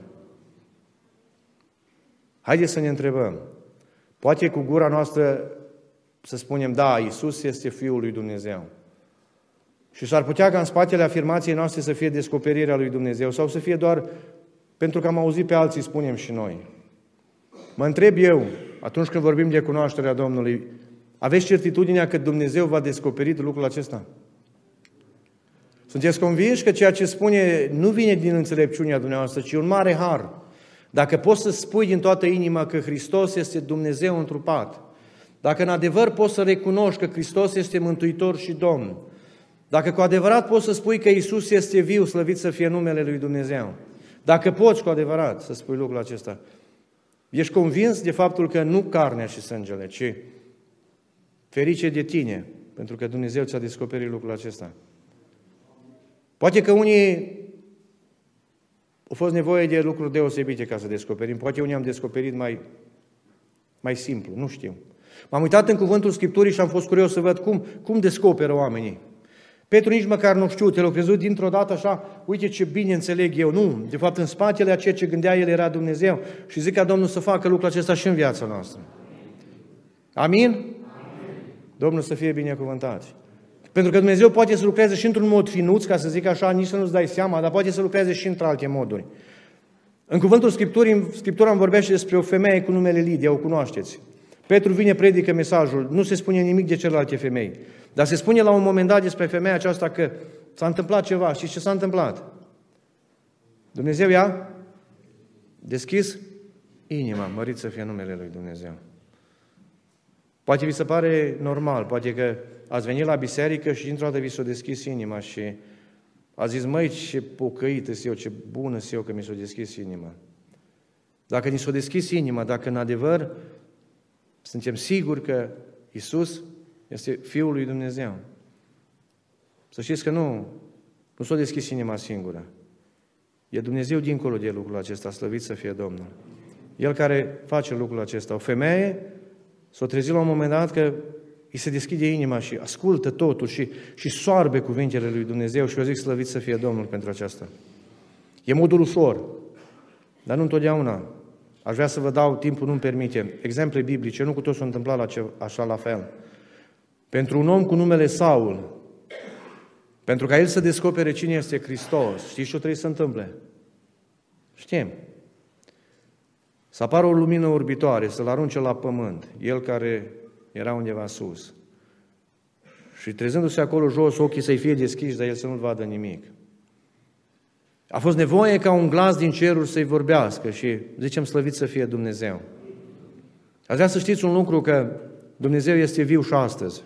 Haideți să ne întrebăm. Poate cu gura noastră să spunem, da, Isus este Fiul lui Dumnezeu. Și s-ar putea ca în spatele afirmației noastre să fie descoperirea lui Dumnezeu sau să fie doar pentru că am auzit pe alții, spunem și noi. Mă întreb eu, atunci când vorbim de cunoașterea Domnului, aveți certitudinea că Dumnezeu va descoperi lucrul acesta? Sunteți convinși că ceea ce spune nu vine din înțelepciunea dumneavoastră, ci un mare har. Dacă poți să spui din toată inima că Hristos este Dumnezeu întrupat, dacă în adevăr poți să recunoști că Hristos este Mântuitor și Domn, dacă cu adevărat poți să spui că Isus este viu, slăvit să fie numele Lui Dumnezeu, dacă poți cu adevărat să spui lucrul acesta, ești convins de faptul că nu carnea și sângele, ci ferice de tine, pentru că Dumnezeu ți-a descoperit lucrul acesta. Poate că unii au fost nevoie de lucruri deosebite ca să descoperim. Poate unii am descoperit mai, mai simplu, nu știu. M-am uitat în cuvântul Scripturii și am fost curios să văd cum, cum descoperă oamenii. Petru nici măcar nu știu, te-l crezut dintr-o dată așa, uite ce bine înțeleg eu. Nu, de fapt în spatele a ceea ce gândea el era Dumnezeu și zic ca Domnul să facă lucrul acesta și în viața noastră. Amin? Amin. Domnul să fie binecuvântat. Pentru că Dumnezeu poate să lucreze și într-un mod finuț, ca să zic așa, nici să nu-ți dai seama, dar poate să lucreze și într-alte moduri. În cuvântul Scripturii, Scriptura îmi vorbește despre o femeie cu numele Lidia, o cunoașteți. Petru vine, predică mesajul, nu se spune nimic de celelalte femei. Dar se spune la un moment dat despre femeia aceasta că s-a întâmplat ceva. Și ce s-a întâmplat? Dumnezeu i-a deschis inima, mărit să fie numele Lui Dumnezeu. Poate vi se pare normal, poate că ați venit la biserică și dintr-o dată vi s-a deschis inima și a zis, măi, ce pocăită eu, ce bună eu că mi s-a deschis inima. Dacă ni s-a deschis inima, dacă în adevăr suntem siguri că Isus este Fiul lui Dumnezeu. Să știți că nu, nu s-a deschis inima singură. E Dumnezeu dincolo de lucrul acesta, slăvit să fie Domnul. El care face lucrul acesta. O femeie s-a trezit la un moment dat că îi se deschide inima și ascultă totul și, și soarbe cuvintele lui Dumnezeu și eu zic slăvit să fie Domnul pentru aceasta. E modul ușor, dar nu întotdeauna. Aș vrea să vă dau, timpul nu-mi permite, exemple biblice, nu cu tot s-a întâmplat la ce, așa la fel. Pentru un om cu numele Saul, pentru ca el să descopere cine este Hristos, știți ce trebuie să întâmple? Știm. Să apară o lumină orbitoare, să-l arunce la pământ, el care era undeva sus. Și trezându-se acolo jos, ochii să-i fie deschiși, dar el să nu vadă nimic. A fost nevoie ca un glas din ceruri să-i vorbească și zicem slăvit să fie Dumnezeu. Ați vrea să știți un lucru, că Dumnezeu este viu și astăzi.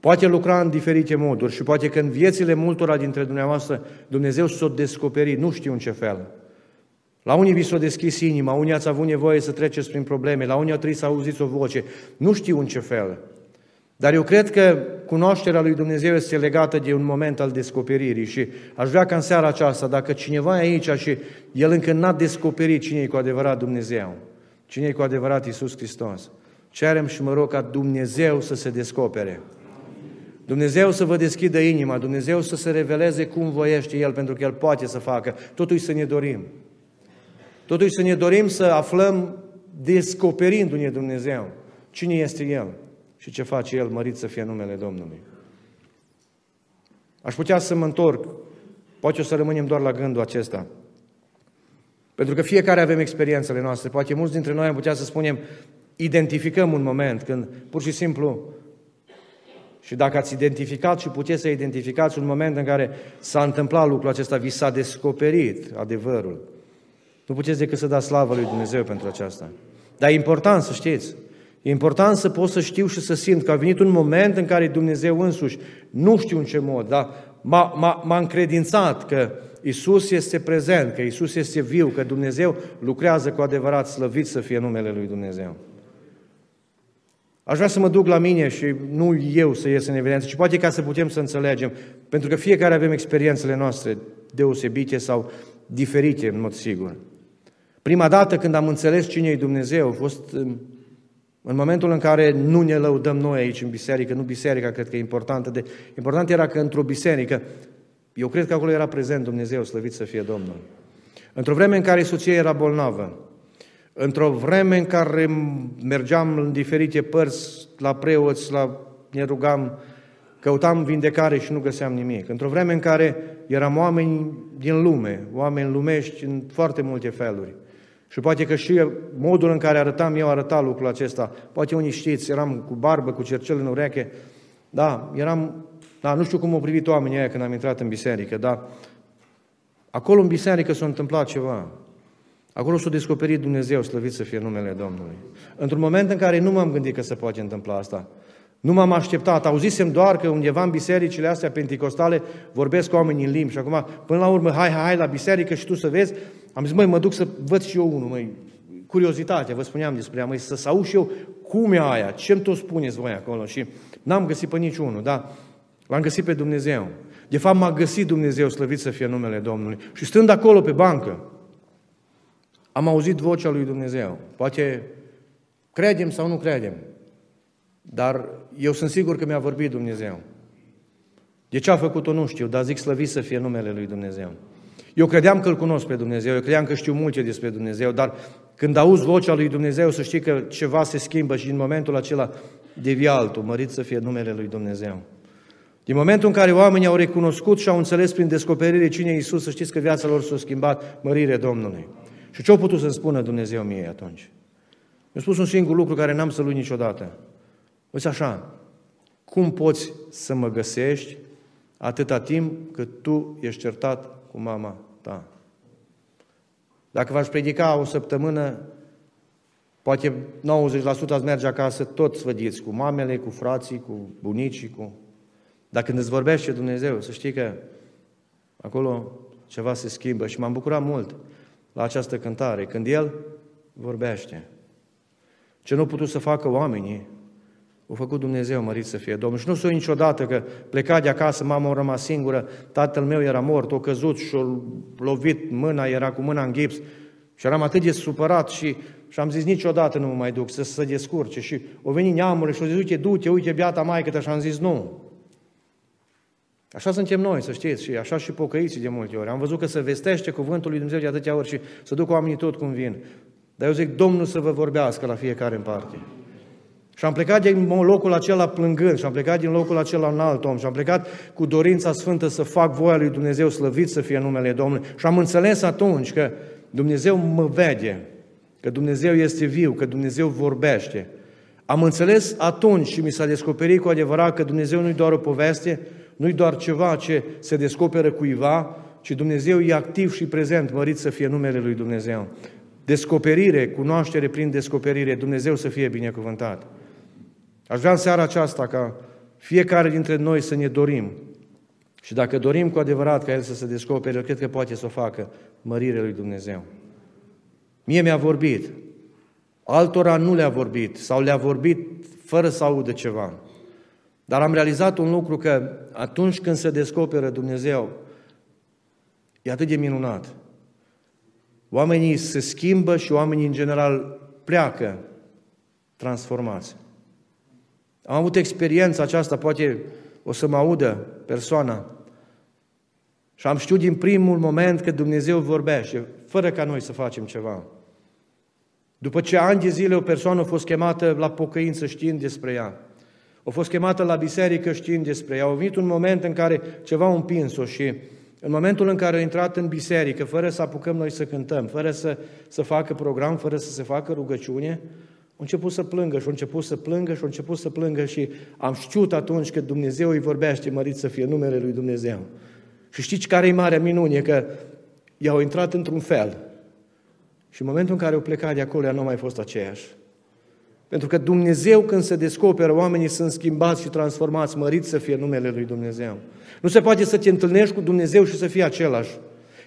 Poate lucra în diferite moduri și poate că în viețile multora dintre dumneavoastră Dumnezeu s-a descoperit, nu știu în ce fel. La unii vi s-a deschis inima, unii ați avut nevoie să treceți prin probleme, la unii au trebuit să auziți o voce, nu știu în ce fel. Dar eu cred că cunoașterea lui Dumnezeu este legată de un moment al descoperirii și aș vrea ca în seara aceasta, dacă cineva e aici și el încă n-a descoperit cine e cu adevărat Dumnezeu, cine e cu adevărat Iisus Hristos, cerem și mă rog ca Dumnezeu să se descopere. Dumnezeu să vă deschidă inima, Dumnezeu să se reveleze cum voiește El, pentru că El poate să facă. Totuși să ne dorim. Totuși să ne dorim să aflăm, descoperindu-ne Dumnezeu, cine este El și ce face El, mărit să fie numele Domnului. Aș putea să mă întorc, poate o să rămânem doar la gândul acesta. Pentru că fiecare avem experiențele noastre. Poate mulți dintre noi am putea să spunem, identificăm un moment când pur și simplu și dacă ați identificat și puteți să identificați un moment în care s-a întâmplat lucrul acesta, vi s-a descoperit adevărul, nu puteți decât să dați slavă lui Dumnezeu pentru aceasta. Dar e important să știți, e important să pot să știu și să simt că a venit un moment în care Dumnezeu însuși, nu știu în ce mod, dar m-a, m-a, m-a încredințat că Isus este prezent, că Isus este viu, că Dumnezeu lucrează cu adevărat slăvit să fie numele lui Dumnezeu. Aș vrea să mă duc la mine și nu eu să ies în evidență, ci poate ca să putem să înțelegem, pentru că fiecare avem experiențele noastre deosebite sau diferite, în mod sigur. Prima dată când am înțeles cine e Dumnezeu a fost în momentul în care nu ne lăudăm noi aici în biserică, nu biserica cred că e importantă, de, important era că într-o biserică, eu cred că acolo era prezent Dumnezeu, slăvit să fie Domnul. Într-o vreme în care soția era bolnavă, într-o vreme în care mergeam în diferite părți, la preoți, la, ne rugam, căutam vindecare și nu găseam nimic. Într-o vreme în care eram oameni din lume, oameni lumești în foarte multe feluri. Și poate că și modul în care arătam eu arăta lucrul acesta. Poate unii știți, eram cu barbă, cu cercel în ureche. Da, eram, da, nu știu cum au privit oamenii aia când am intrat în biserică, dar acolo în biserică s-a întâmplat ceva. Acolo s-a descoperit Dumnezeu, slăvit să fie numele Domnului. Într-un moment în care nu m-am gândit că se poate întâmpla asta, nu m-am așteptat, auzisem doar că undeva în bisericile astea penticostale vorbesc oamenii în limbi și acum, până la urmă, hai, hai, hai la biserică și tu să vezi, am zis, măi, mă duc să văd și eu unul, măi, curiozitate, vă spuneam despre ea, măi, să, să aud și eu cum e aia, ce-mi tot spuneți voi acolo și n-am găsit pe niciunul, da? L-am găsit pe Dumnezeu. De fapt, m-a găsit Dumnezeu, slăvit să fie numele Domnului. Și stând acolo pe bancă, am auzit vocea lui Dumnezeu. Poate credem sau nu credem, dar eu sunt sigur că mi-a vorbit Dumnezeu. De ce a făcut-o nu știu, dar zic slăvit să fie numele lui Dumnezeu. Eu credeam că îl cunosc pe Dumnezeu, eu credeam că știu multe despre Dumnezeu, dar când auzi vocea lui Dumnezeu, să știi că ceva se schimbă și în momentul acela devia altul, mărit să fie numele lui Dumnezeu. Din momentul în care oamenii au recunoscut și au înțeles prin descoperire cine e Iisus, să știți că viața lor s-a schimbat, mărire Domnului. Și ce au putut să spună Dumnezeu mie atunci? Mi-a spus un singur lucru care n-am să-l niciodată. Uite așa, cum poți să mă găsești atâta timp cât tu ești certat cu mama ta? Dacă v-aș predica o săptămână, poate 90% ați merge acasă tot svădiți, cu mamele, cu frații, cu bunicii, cu... Dar când îți vorbește Dumnezeu, să știi că acolo ceva se schimbă și m-am bucurat mult la această cântare, când El vorbește. Ce nu a putut să facă oamenii, o făcut Dumnezeu, mărit să fie Domnul. Și nu s-o niciodată că pleca de acasă, mama a rămas singură, tatăl meu era mort, o căzut și o lovit mâna, era cu mâna în gips. Și eram atât de supărat și, și am zis niciodată nu mă mai duc, să se descurce. Și o venit neamurile și o zis, uite, du-te, uite, biata maică și am zis nu. Așa suntem noi, să știți, și așa și pocăiții de multe ori. Am văzut că se vestește cuvântul lui Dumnezeu de atâtea ori și să duc oamenii tot cum vin. Dar eu zic, Domnul să vă vorbească la fiecare în parte. Și am plecat din locul acela plângând, și am plecat din locul acela în alt om, și am plecat cu dorința sfântă să fac voia lui Dumnezeu, slăvit să fie numele Domnului. Și am înțeles atunci că Dumnezeu mă vede, că Dumnezeu este viu, că Dumnezeu vorbește. Am înțeles atunci și mi s-a descoperit cu adevărat că Dumnezeu nu-i doar o poveste, nu-i doar ceva ce se descoperă cuiva, ci Dumnezeu e activ și prezent, mărit să fie numele lui Dumnezeu. Descoperire, cunoaștere prin descoperire, Dumnezeu să fie binecuvântat. Aș vrea în seara aceasta ca fiecare dintre noi să ne dorim și dacă dorim cu adevărat ca El să se descopere, eu cred că poate să o facă mărire lui Dumnezeu. Mie mi-a vorbit, altora nu le-a vorbit sau le-a vorbit fără să audă ceva. Dar am realizat un lucru că atunci când se descoperă Dumnezeu, e atât de minunat. Oamenii se schimbă și oamenii în general pleacă transformați. Am avut experiența aceasta, poate o să mă audă persoana. Și am știut din primul moment că Dumnezeu vorbește, fără ca noi să facem ceva. După ce ani de zile o persoană a fost chemată la pocăință știind despre ea, a fost chemată la biserică știind despre ea, a venit un moment în care ceva a împins-o și în momentul în care a intrat în biserică, fără să apucăm noi să cântăm, fără să, să facă program, fără să se facă rugăciune, a început să plângă și a început să plângă și a început să plângă și am știut atunci că Dumnezeu îi vorbește, mărit să fie numele lui Dumnezeu. Și știți care e marea minunie? Că i-au intrat într-un fel. Și în momentul în care au plecat de acolo, ea nu a mai fost aceeași. Pentru că Dumnezeu când se descoperă, oamenii sunt schimbați și transformați, măriți să fie numele lui Dumnezeu. Nu se poate să te întâlnești cu Dumnezeu și să fii același.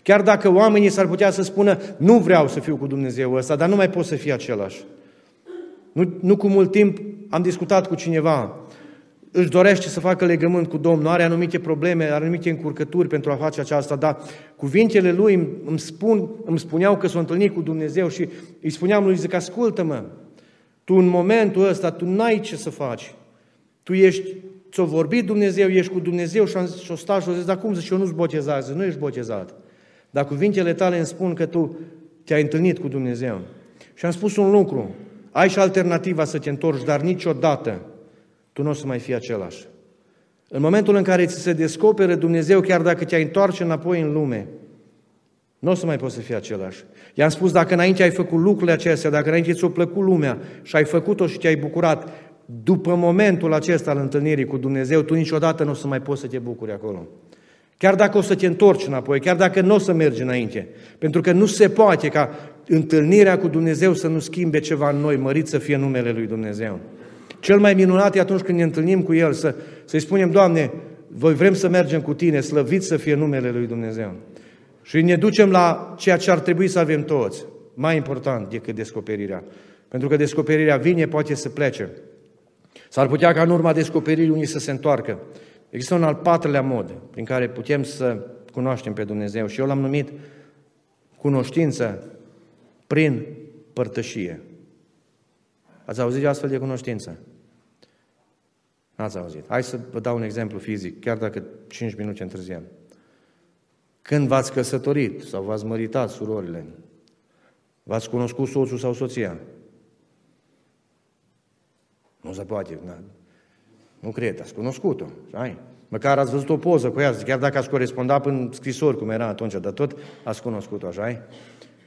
Chiar dacă oamenii s-ar putea să spună, nu vreau să fiu cu Dumnezeu ăsta, dar nu mai pot să fii același. Nu, nu cu mult timp am discutat cu cineva, își dorește să facă legământ cu Domnul, are anumite probleme, are anumite încurcături pentru a face aceasta, dar cuvintele lui îmi, spun, îmi spuneau că s-a întâlnit cu Dumnezeu și îi spuneam lui, zic, ascultă-mă, tu în momentul ăsta, tu n-ai ce să faci. Tu ești, ți-o vorbit Dumnezeu, ești cu Dumnezeu și, și o stai și o zic, dar cum zici, eu nu-s botezat? Zic, nu ești botezat. Dar cuvintele tale îmi spun că tu te-ai întâlnit cu Dumnezeu. Și am spus un lucru, ai și alternativa să te întorci, dar niciodată tu nu o să mai fii același. În momentul în care ți se descoperă Dumnezeu, chiar dacă te-ai întoarce înapoi în lume, nu o să mai poți să fii același. I-am spus, dacă înainte ai făcut lucrurile acestea, dacă înainte ți-a plăcut lumea și ai făcut-o și te-ai bucurat, după momentul acesta al întâlnirii cu Dumnezeu, tu niciodată nu o să mai poți să te bucuri acolo. Chiar dacă o să te întorci înapoi, chiar dacă nu o să mergi înainte. Pentru că nu se poate ca întâlnirea cu Dumnezeu să nu schimbe ceva în noi, mărit să fie numele Lui Dumnezeu. Cel mai minunat e atunci când ne întâlnim cu El, să, să-i spunem, Doamne, voi vrem să mergem cu Tine, slăvit să fie numele Lui Dumnezeu. Și ne ducem la ceea ce ar trebui să avem toți, mai important decât descoperirea. Pentru că descoperirea vine, poate să plece. S-ar putea ca în urma descoperirii unii să se întoarcă. Există un al patrulea mod prin care putem să cunoaștem pe Dumnezeu și eu l-am numit cunoștință prin părtășie. Ați auzit de astfel de cunoștință? N-ați auzit. Hai să vă dau un exemplu fizic, chiar dacă 5 minute întârziem. Când v-ați căsătorit sau v-ați măritat surorile, v-ați cunoscut soțul sau soția? Nu se poate. Na. Nu cred, ați cunoscut-o. Ai. Măcar ați văzut o poză cu ea, chiar dacă ați corespondat în scrisori, cum era atunci, dar tot ați cunoscut-o, așa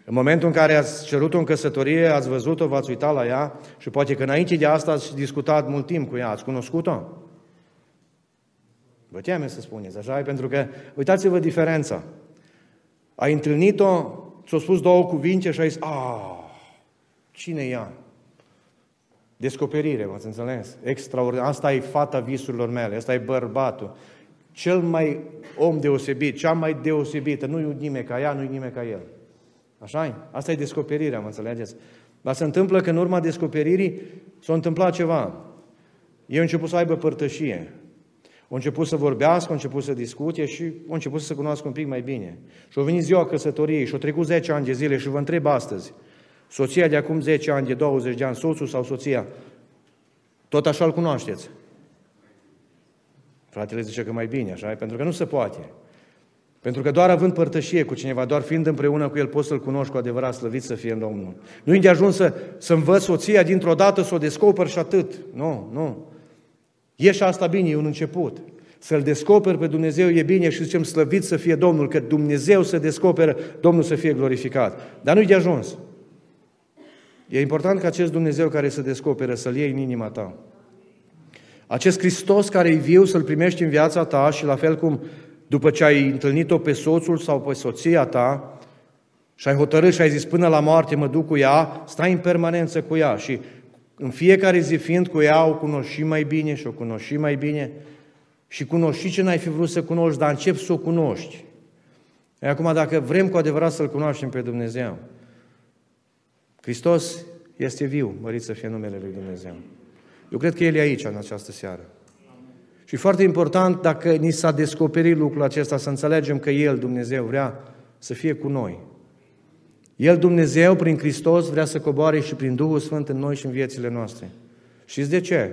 În momentul în care ați cerut-o în căsătorie, ați văzut-o, v-ați uitat la ea și poate că înainte de asta ați discutat mult timp cu ea, ați cunoscut-o? Vă teme să spuneți, așa Pentru că, uitați-vă diferența. Ai întâlnit-o, ți-a spus două cuvinte și ai zis, ah, cine e ea? Descoperire, m-ați înțeles? Extraordinar. Asta e fata visurilor mele, asta e bărbatul. Cel mai om deosebit, cea mai deosebită, nu e nimeni ca ea, nu e nimeni ca el. Așa -i? Asta e descoperirea, mă înțelegeți? Dar se întâmplă că în urma descoperirii s-a întâmplat ceva. Eu început să aibă părtășie. Au început să vorbească, au început să discute și au început să se cunoască un pic mai bine. Și au venit ziua căsătoriei și au trecut 10 ani de zile și vă întreb astăzi, soția de acum 10 ani, de 20 de ani, soțul sau soția, tot așa îl cunoașteți? Fratele zice că mai bine, așa Pentru că nu se poate. Pentru că doar având părtășie cu cineva, doar fiind împreună cu el, poți să-l cunoști cu adevărat, slăvit să fie în Domnul. Nu e de ajuns să, să învăț soția dintr-o dată, să o descoperi și atât. Nu, nu. E și asta bine, e un început. Să-L descoperi pe Dumnezeu e bine și zicem slăvit să fie Domnul, că Dumnezeu să descoperă, Domnul să fie glorificat. Dar nu-i de ajuns. E important ca acest Dumnezeu care se descoperă să-L iei în inima ta. Acest Hristos care e viu să-L primești în viața ta și la fel cum după ce ai întâlnit-o pe soțul sau pe soția ta și ai hotărât și ai zis până la moarte mă duc cu ea, stai în permanență cu ea și în fiecare zi fiind cu ea o cunoști și mai bine și o cunoști și mai bine și cunoști și ce n-ai fi vrut să cunoști, dar începi să o cunoști. E acum, dacă vrem cu adevărat să-L cunoaștem pe Dumnezeu, Hristos este viu, mărit să fie numele Lui Dumnezeu. Eu cred că El e aici în această seară. Și foarte important, dacă ni s-a descoperit lucrul acesta, să înțelegem că El, Dumnezeu, vrea să fie cu noi. El, Dumnezeu, prin Hristos, vrea să coboare și prin Duhul Sfânt în noi și în viețile noastre. Știți de ce?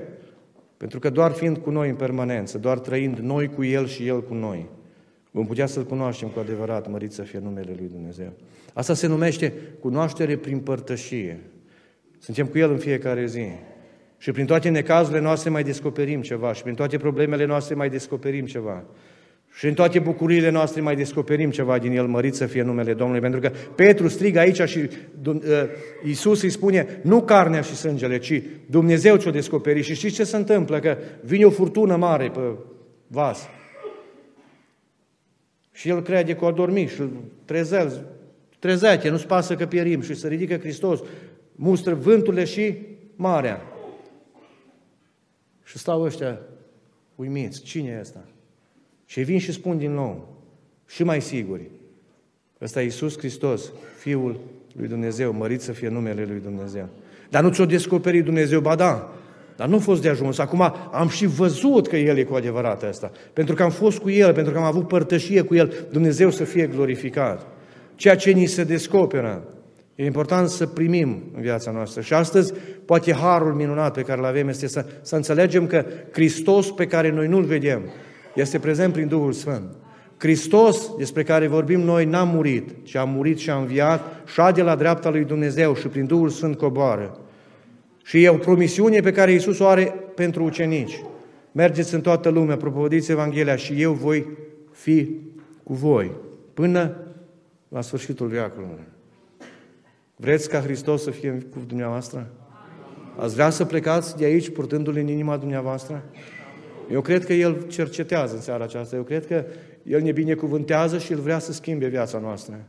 Pentru că doar fiind cu noi în permanență, doar trăind noi cu El și El cu noi, vom putea să-L cunoaștem cu adevărat, mărit să fie numele Lui Dumnezeu. Asta se numește cunoaștere prin părtășie. Suntem cu El în fiecare zi. Și prin toate necazurile noastre mai descoperim ceva și prin toate problemele noastre mai descoperim ceva. Și în toate bucuriile noastre mai descoperim ceva din El, mărit să fie numele Domnului. Pentru că Petru strigă aici și uh, Iisus îi spune, nu carnea și sângele, ci Dumnezeu ți-o descoperi. Și știți ce se întâmplă? Că vine o furtună mare pe vas. Și el crede că a dormit și trezel, trezește, nu-ți pasă că pierim. Și se ridică Hristos, mustră vânturile și marea. Și stau ăștia uimiți. Cine e ăsta? Și vin și spun din nou, și mai siguri, ăsta e Iisus Hristos, Fiul lui Dumnezeu, mărit să fie numele lui Dumnezeu. Dar nu ți-o descoperit Dumnezeu, ba da, dar nu a fost de ajuns. Acum am și văzut că El e cu adevărat asta. Pentru că am fost cu El, pentru că am avut părtășie cu El, Dumnezeu să fie glorificat. Ceea ce ni se descoperă, e important să primim în viața noastră. Și astăzi, poate harul minunat pe care îl avem este să, să înțelegem că Hristos pe care noi nu-L vedem, este prezent prin Duhul Sfânt. Hristos, despre care vorbim noi, n-a murit, ci a murit și a înviat, șade la dreapta lui Dumnezeu și prin Duhul Sfânt coboară. Și e o promisiune pe care Iisus o are pentru ucenici. Mergeți în toată lumea, propovădiți Evanghelia și eu voi fi cu voi până la sfârșitul veacului. Vreți ca Hristos să fie cu dumneavoastră? Ați vrea să plecați de aici purtându-L în inima dumneavoastră? Eu cred că El cercetează în seara aceasta. Eu cred că El ne binecuvântează și El vrea să schimbe viața noastră.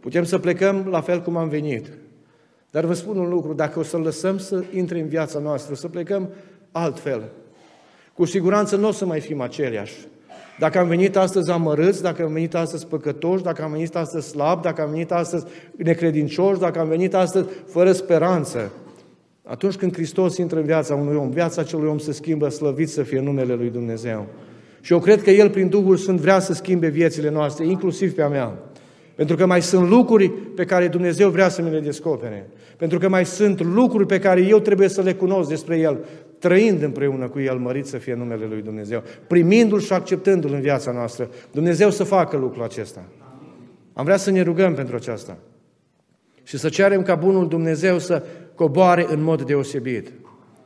Putem să plecăm la fel cum am venit. Dar vă spun un lucru, dacă o să lăsăm să intre în viața noastră, să plecăm altfel, cu siguranță nu o să mai fim aceleași. Dacă am venit astăzi amărâți, dacă am venit astăzi păcătoși, dacă am venit astăzi slab, dacă am venit astăzi necredincioși, dacă am venit astăzi fără speranță, atunci când Hristos intră în viața unui om, viața acelui om se schimbă, slăvit să fie numele Lui Dumnezeu. Și eu cred că El, prin Duhul Sfânt, vrea să schimbe viețile noastre, inclusiv pe a mea. Pentru că mai sunt lucruri pe care Dumnezeu vrea să mi le descopere. Pentru că mai sunt lucruri pe care eu trebuie să le cunosc despre El, trăind împreună cu El, mărit să fie numele Lui Dumnezeu, primindu-L și acceptându-L în viața noastră. Dumnezeu să facă lucrul acesta. Am vrea să ne rugăm pentru aceasta. Și să cerem ca Bunul Dumnezeu să coboare în mod deosebit.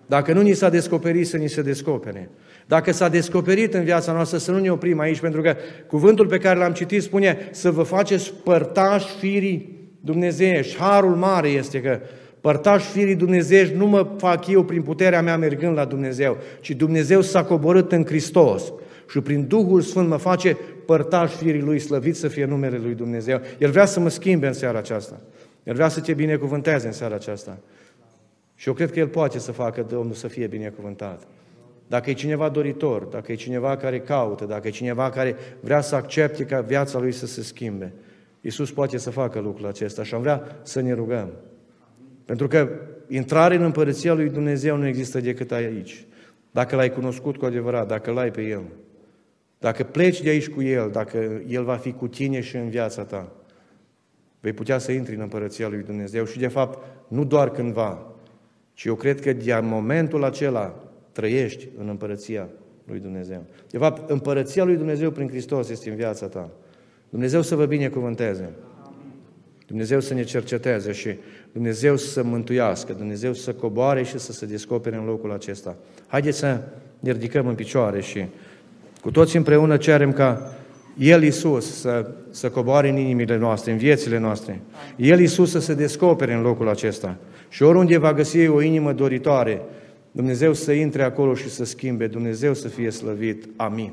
Dacă nu ni s-a descoperit, să ni se descopere. Dacă s-a descoperit în viața noastră, să nu ne oprim aici, pentru că cuvântul pe care l-am citit spune să vă faceți părtași firii dumnezeiești. Harul mare este că părtași firii dumnezeiești nu mă fac eu prin puterea mea mergând la Dumnezeu, ci Dumnezeu s-a coborât în Hristos și prin Duhul Sfânt mă face părtași firii Lui, slăvit să fie numele Lui Dumnezeu. El vrea să mă schimbe în seara aceasta. El vrea să te binecuvânteze în seara aceasta. Și eu cred că El poate să facă Domnul să fie binecuvântat. Dacă e cineva doritor, dacă e cineva care caută, dacă e cineva care vrea să accepte ca viața lui să se schimbe, Iisus poate să facă lucrul acesta și am vrea să ne rugăm. Pentru că intrarea în împărăția lui Dumnezeu nu există decât aici. Dacă l-ai cunoscut cu adevărat, dacă l-ai pe El, dacă pleci de aici cu El, dacă El va fi cu tine și în viața ta, vei putea să intri în împărăția lui Dumnezeu și de fapt nu doar cândva, ci eu cred că de momentul acela trăiești în împărăția lui Dumnezeu. De fapt, împărăția lui Dumnezeu prin Hristos este în viața ta. Dumnezeu să vă binecuvânteze. Dumnezeu să ne cerceteze și Dumnezeu să mântuiască, Dumnezeu să coboare și să se descopere în locul acesta. Haideți să ne ridicăm în picioare și cu toți împreună cerem ca El Iisus să, să coboare în inimile noastre, în viețile noastre. El Iisus să se descopere în locul acesta. Și oriunde va găsi o inimă doritoare, Dumnezeu să intre acolo și să schimbe, Dumnezeu să fie slăvit. Amin.